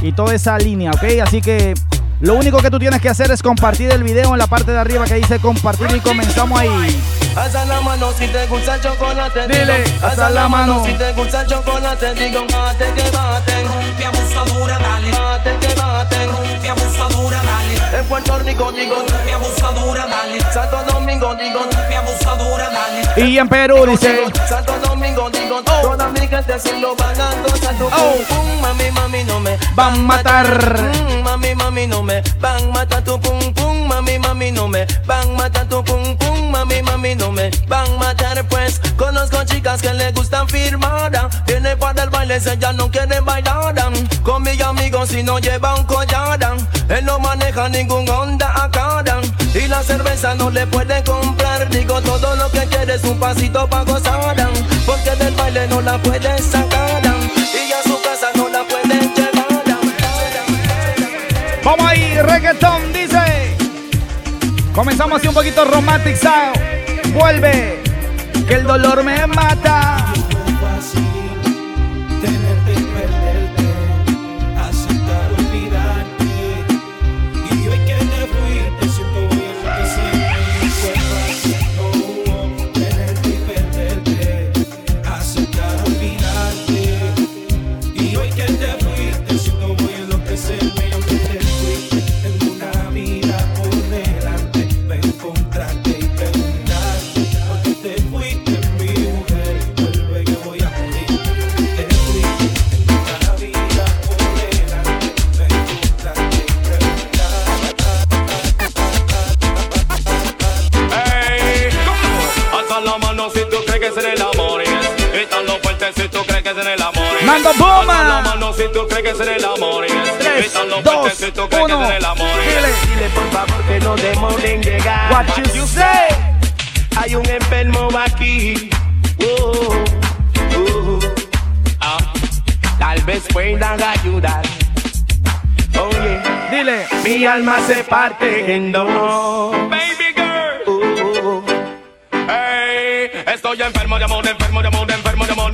y toda esa línea, ¿ok? Así que lo único que tú tienes que hacer es compartir el video en la parte de arriba que dice compartir y comenzamos ahí. Alza la mano si te gusta el chocolate. Dile, alza la mano. si te gusta el chocolate. Digo, bate que bate. Rompe abusadora, dale. Bate que bate. Rompe abusadora, dale. En Puerto Rico digo, Rompe abusadora, dale. Santo Domingo digo, Rompe abusadora, dale. Y en Perú dice. Santo Domingo digo, toda mi gente se lo van a gozar Oh. pum mami mami no me Van a matar. Mm, mami mami no me van a matar tu pum pum, mami mami no me van a matar tu pum pum, mami mami no me van a matar pues conozco chicas que le gustan firmar, viene para el baile ella no quiere bailar, con mis amigos si no lleva un collar, ningún Honda acá y la cerveza no le puede comprar, digo todo lo que quiere es un pasito para gozar, porque del baile no la puede sacar y a su casa no la puede llevar. Vamos ahí, reggaetón dice. Comenzamos así un poquito romantic sound. Vuelve, que el dolor me mata. Alma se parte en dos. Baby girl. Ey, estoy enfermo de amor, enfermo de amor, enfermo de amor.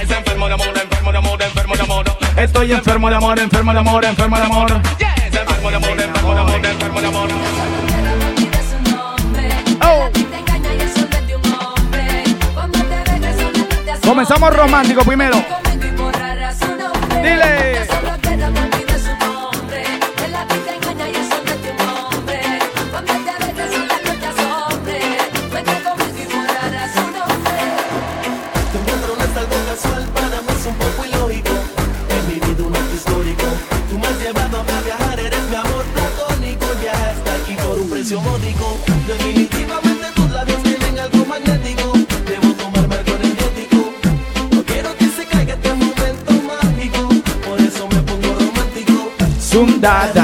Enfermo de amor, enfermo de amor, enfermo de amor. Estoy enfermo de amor, enfermo de amor, enfermo de amor. Enfermo de amor, enfermo de amor, enfermo de amor. Oh. Comenzamos romántico primero. nada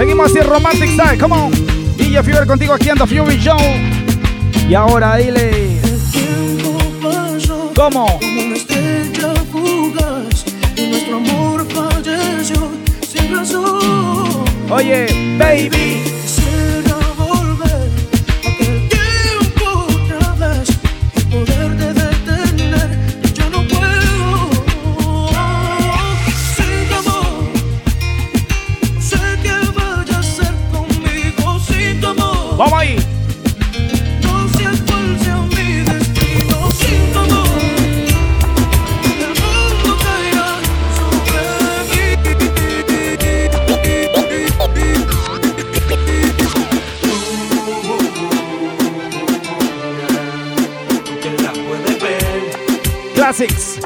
Seguimos así romantic style. Come on. DJ Fever contigo aquí The Fury Show. Y ahora dile. ¿Cómo? Como una estrella fugaz y nuestro amor falleció sin razón. Oye, baby. Vamos ahí. No se Classics.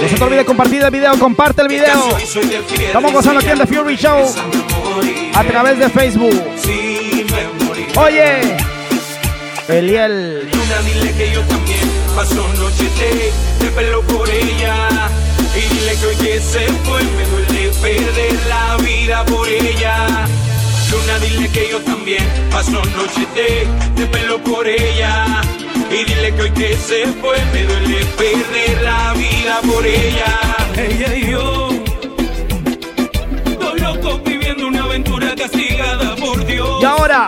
No se te olvide compartir el video, comparte el video. Estamos gozando aquí en The Fury Show a través de Facebook. Oye, Eliel. Luna, dile que yo también paso noche de, de pelo por ella. Y dile que hoy que se fue me duele perder la vida por ella. Luna, dile que yo también paso noche de, de pelo por ella. Y dile que hoy que se fue me duele perder la vida por ella. Ella y yo, dos locos viviendo una aventura castigada por Dios. Y ahora,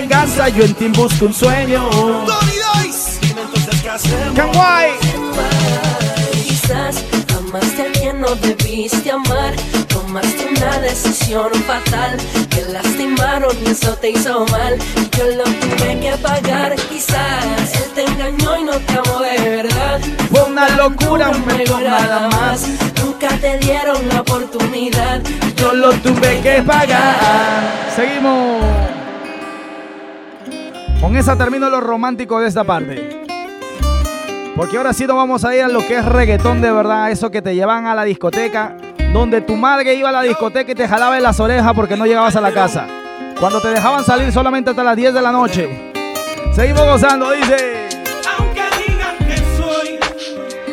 venganza, yo en ti busco un sueño. Dime entonces qué hacemos. Quizás amaste a quien no debiste amar. Tomaste una decisión fatal que lastimaron y eso te hizo mal. Y yo lo tuve que pagar. Quizás él te engañó y no te amó de verdad. Fue una locura, un juego nada más. Nunca te dieron la oportunidad. Yo lo tuve que pagar. Seguimos. Con esa termino lo romántico de esta parte. Porque ahora sí nos vamos a ir a lo que es reggaetón de verdad. Eso que te llevan a la discoteca. Donde tu madre iba a la discoteca y te jalaba en las orejas porque no llegabas a la casa. Cuando te dejaban salir solamente hasta las 10 de la noche. Seguimos gozando, dice. Aunque digan que soy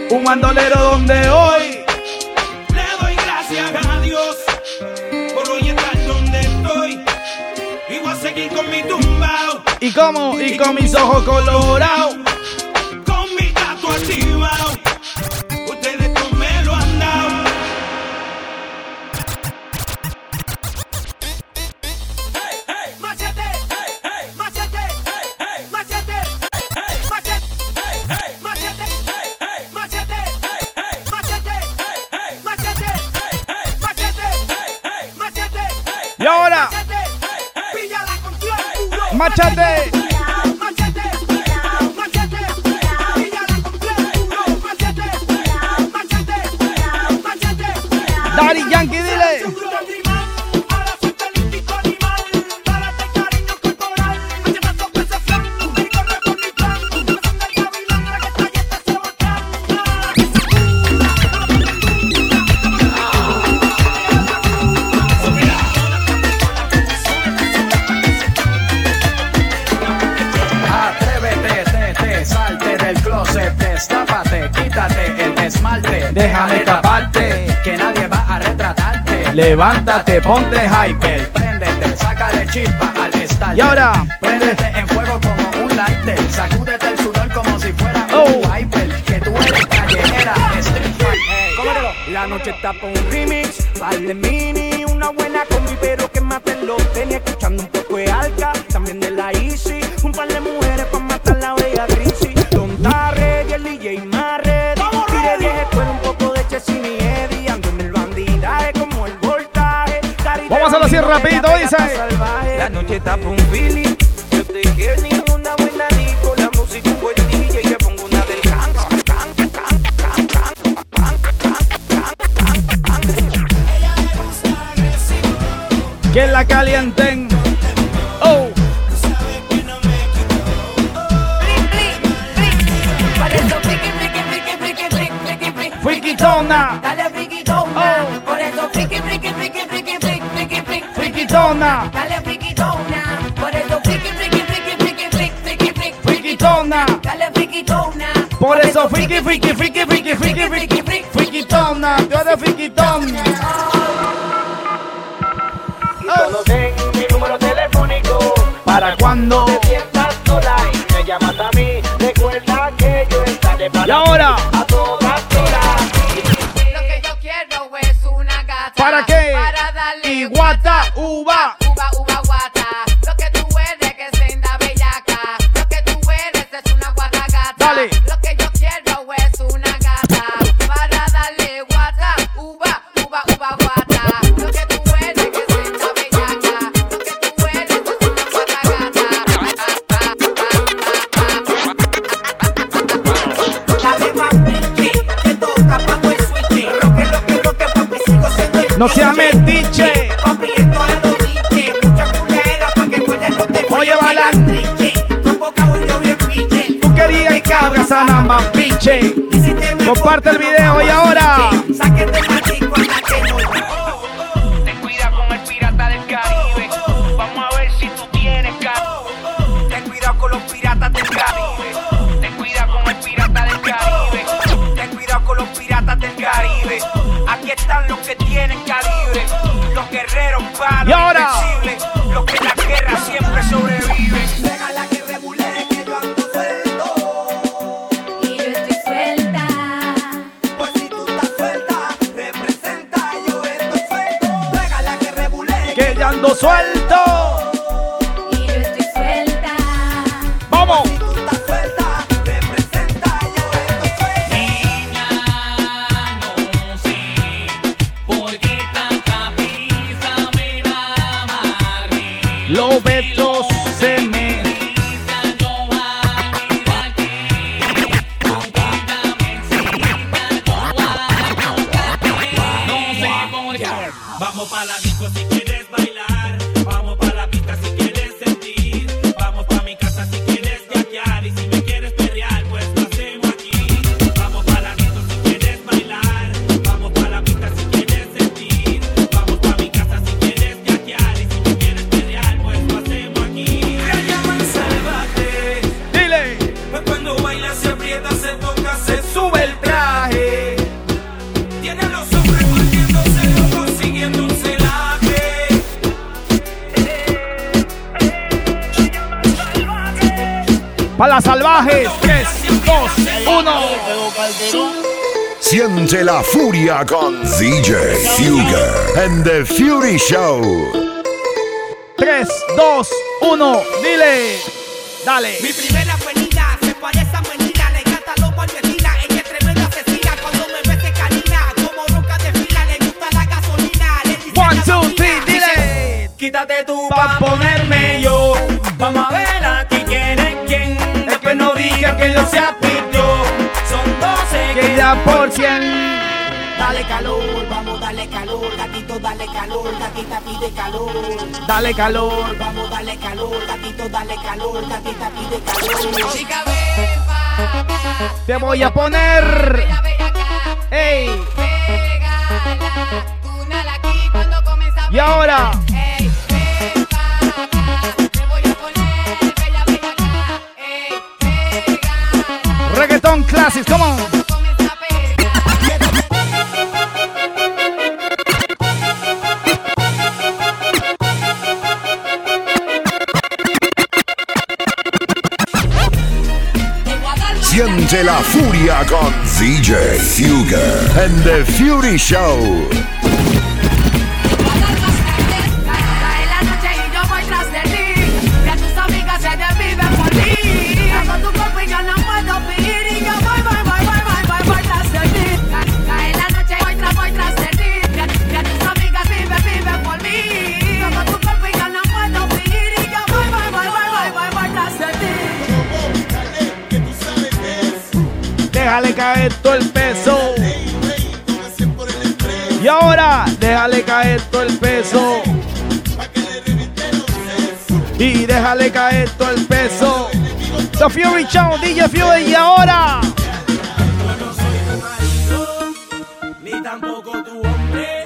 Un bandolero donde hoy. ¿Y cómo? Y con mis ojos colorados. con mi gato machete. Daddy Yankee, dile. Levántate, ponte hyper. Préndete, sácale chispa al estallar. Y ahora, Préndete en fuego como un lighter. Sacúdete el sudor como si fuera Oh. un wiper. Que tú eres callejera, street fight. Cómetelo. La noche está pa' un remix, par de mini, una buena combi, pero que maten los tenis, escuchando un poco de alca, rapidito, dice. La noche está un feeling, friquitona, Dale friquitona. Por eso friki, friki, friki, friki, friki, friki, friki, friquitona. Dale friquitona. Por eso friki, friki, friki, friki, friki, friki, friki, friquitona. Tú eres friquitona. Conocen mi número telefónico ¿Para cuándo? Te Comparte el video y ahora. Pa' la disco Siente la furia con DJ Fugger and the Fury Show. 3, 2, 1. Dile. Dale. Mi primera avenida se parece a menina, le encanta los marquesinas, ella es tremenda asesina, cuando me ve se canina, como roca de fila, le gusta la gasolina, le dice One, two, three, dile. Quítate tú Pa' ponerme yo. Vamos a ver aquí quién es quién, Después no diga que yo sea por 100. Dale calor, vamos dale calor, gatito dale calor, gatita pide calor. Dale calor. Vamos dale calor, gatito dale calor, gatita pide calor. Chica, pa' Te voy a poner. Ey. Tú nala aquí cuando comienza Y ahora. La furia con DJ Fugger and the Fury Show. Déjale caer todo el peso. Y déjale caer todo el peso. The Fury Show, DJ Fury. Y ahora, ni tampoco tu hombre.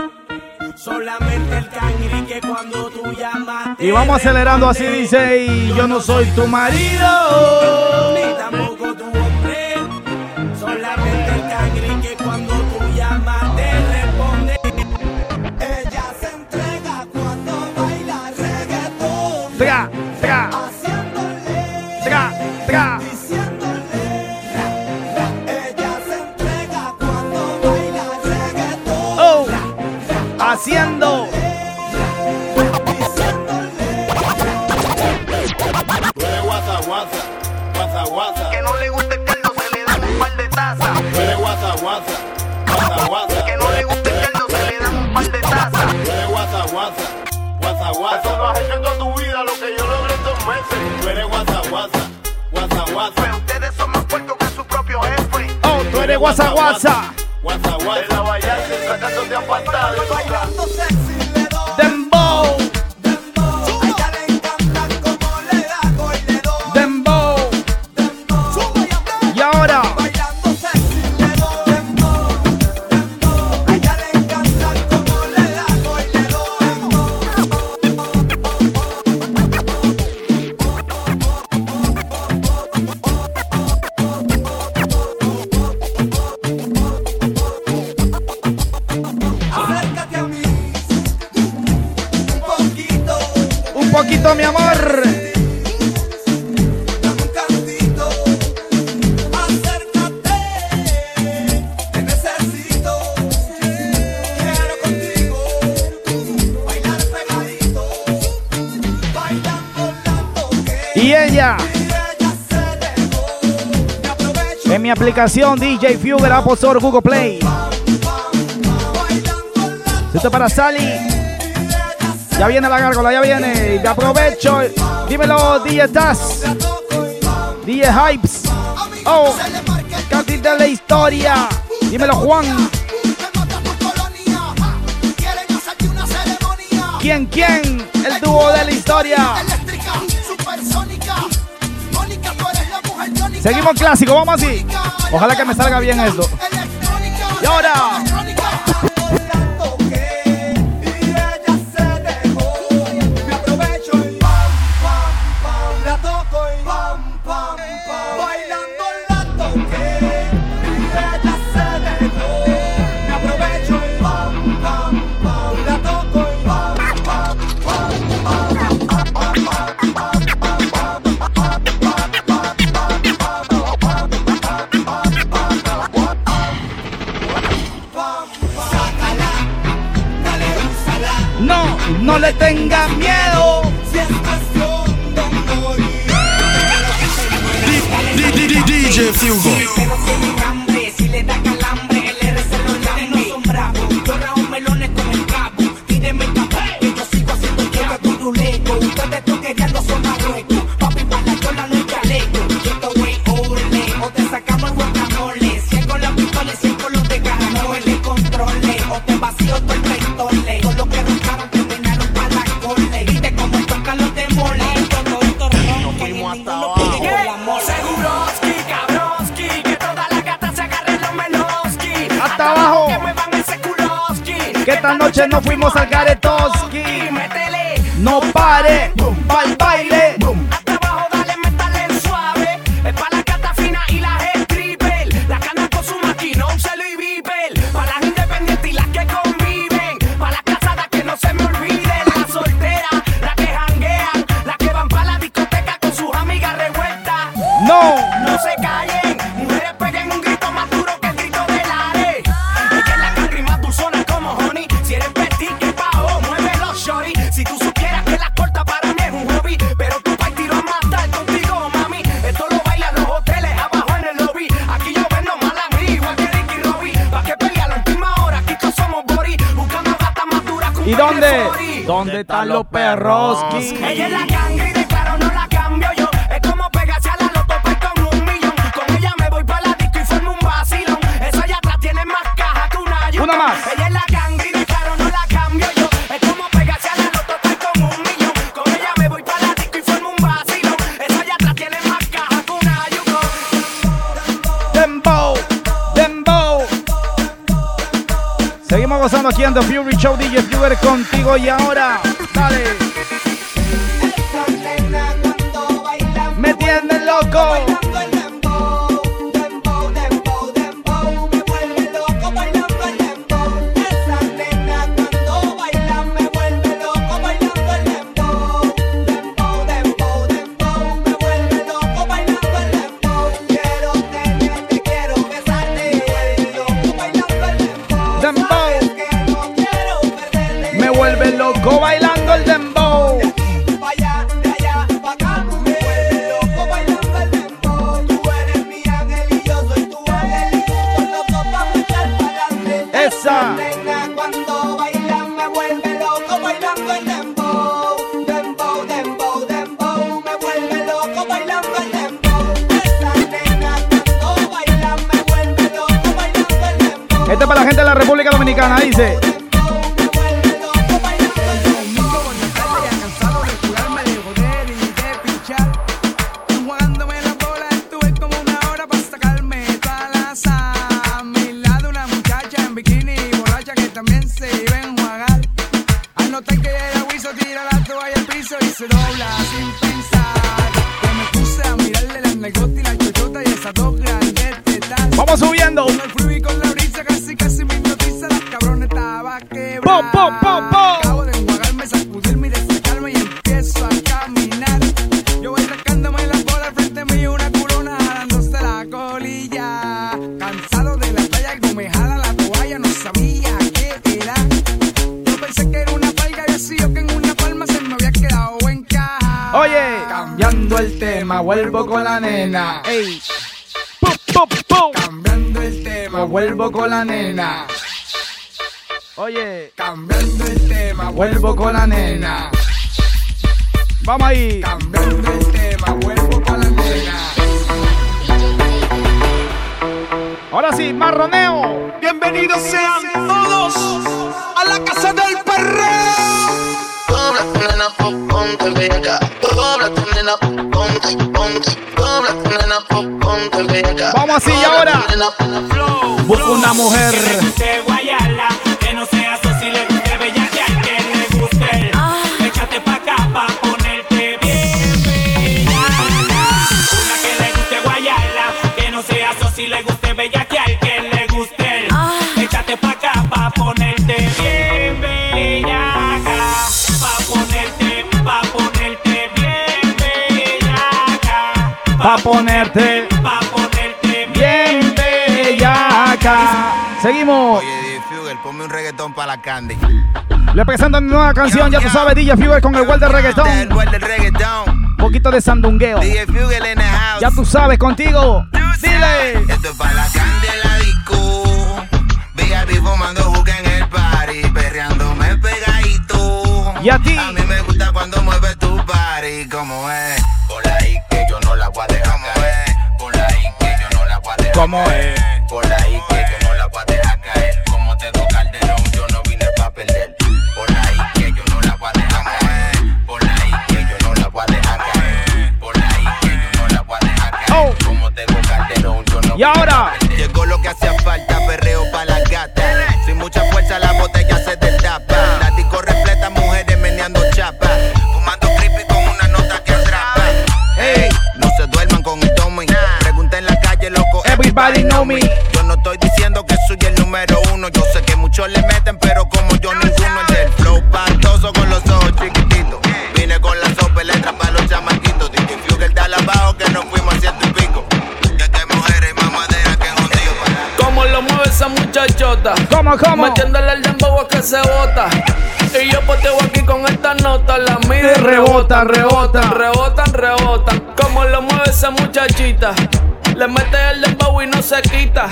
Solamente el cangri que cuando tú llamas. y vamos acelerando así, dice. Y yo no soy tu marido. Hecho en toda tu vida lo que yo logré en dos meses. Tú eres guasa, guasa, guasa, guasa. Pero ustedes son más puertos que su propio jefe. Oh, tú eres guasa, guasa. Guasa, guasa. En la vallarta, tratando de apartar. Bailando aplicación DJ Fuber, Apple Store, Google Play. Esto es para Sally. Ya viene la gárgola, ya viene. Te aprovecho. Dímelo, DJ Taz. DJ Hypes. Oh, cantil de la historia. Dímelo, Juan. ¿Quién, quién? El dúo de la historia. Seguimos clásico, vamos así. Ojalá que me salga bien esto. Y ahora. ¿Y dónde? ¿Dónde están los perros? Ella es la gangre y de claro no la cambio yo. Es como pegarse a la loto pues, con un millón. Con ella me voy para la disco y formo un vacilón. Eso allá atrás tiene más caja que una Una más. pasando aquí en The Fury Show DJ Fury contigo y ahora, dale. Me tienden loco. Canción, ya tú sabes, DJ Fever con el World del reggaetón. Un poquito de sandungueo. DJ Fugel en the house. Ya tú sabes, contigo. Dile. Esto es para la Candy en la disco. VIP fumando juca en el party, perreándome pegadito. ¿Y a ti? A mí me gusta cuando mueves tu party, como es. Por ahí que yo no la voy a dejar caer. Por ahí que yo no la voy a dejar ¿Cómo caer. Por ahí que yo no muchachota. ¿Cómo, cómo? Metiéndole el dembow a que se bota. Y yo poteo aquí con esta nota. La miro y Rebota, rebotan, rebota. rebotan, rebotan. Como lo mueve esa muchachita. Le mete el dembow y no se quita.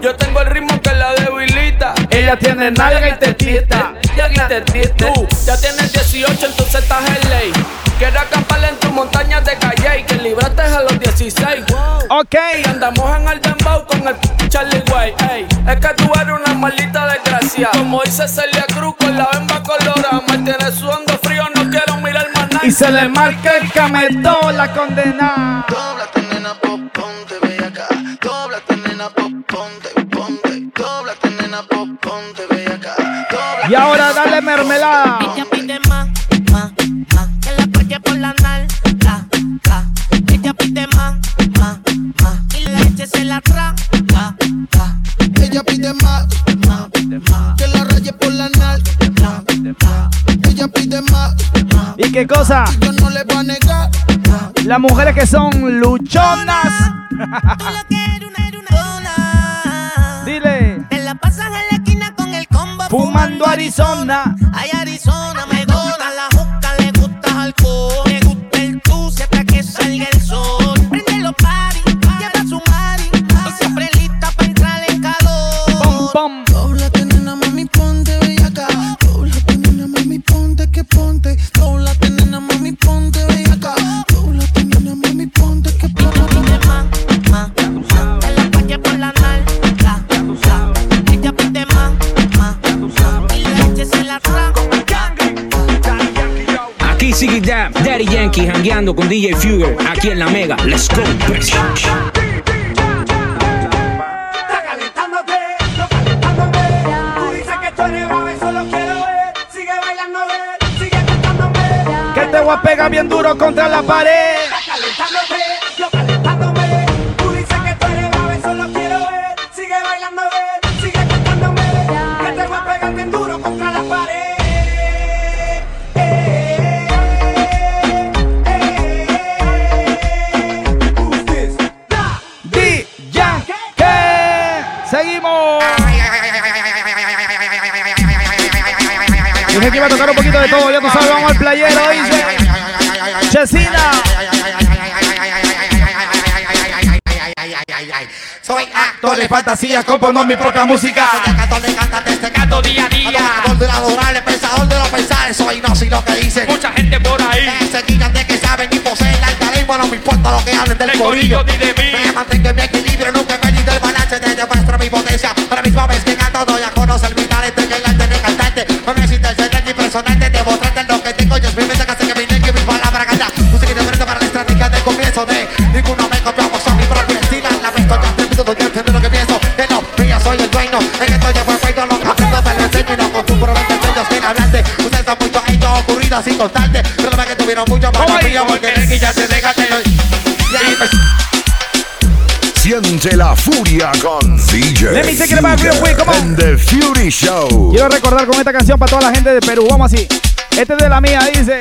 Yo tengo el ritmo que la debilita. Ella tiene nalga y tetita. Tú ya tienes 18, entonces estás en ley. Quiero acampar en tu montaña de calle y que libraste a los 16. Ok. Y andamos en el dembow con el Charlie Way. Ey, es que tú eres una maldita desgracia. Como dice Celia Cruz con la bemba colorada. Me tienes sudando frío, no quiero mirar más nada. Y se le marca el cametón, la condena. Dóblate, nena, po- ponte bellaca. Dóblate, nena, po- ponte, ponte. Dóblate, nena, po- ponte bellaca. Dóblate, Y ahora qué cosa? Yo no le voy a negar. Las mujeres que son luchonas. Dile. Te la pasas en la esquina con el combo Fumando Arizona. Ay, Arizona, Dab, Daddy Yankee jangueando con DJ Fugger aquí en la Mega. Let's go. Está calentándote, no calentándome. Tú dices que tú eres bravo, eso lo quiero ver. Sigue bailando, ver, sigue cantándome. Que te voy a pegar bien duro contra la pared. a tocar un poquito de todo, ya tú sabes, vamos al playero, dice. Chesina. Soy actor de fantasía, compongo mi propia música. Cantor de cantante, este canto día a día. Adorador pensador de los pensares. Soy no, si lo que dicen. Mucha gente por ahí. Se quitan de que saben y poseen la no me importa lo que hablen del corillo. Me mantengo en mi equilibrio, nunca me he el balance. Te demuestro mi potencia, para mis suave Siente la furia con DJ. The Fury Show. Quiero recordar con esta canción para toda la gente de Perú. Vamos así. Este es de la mía, dice.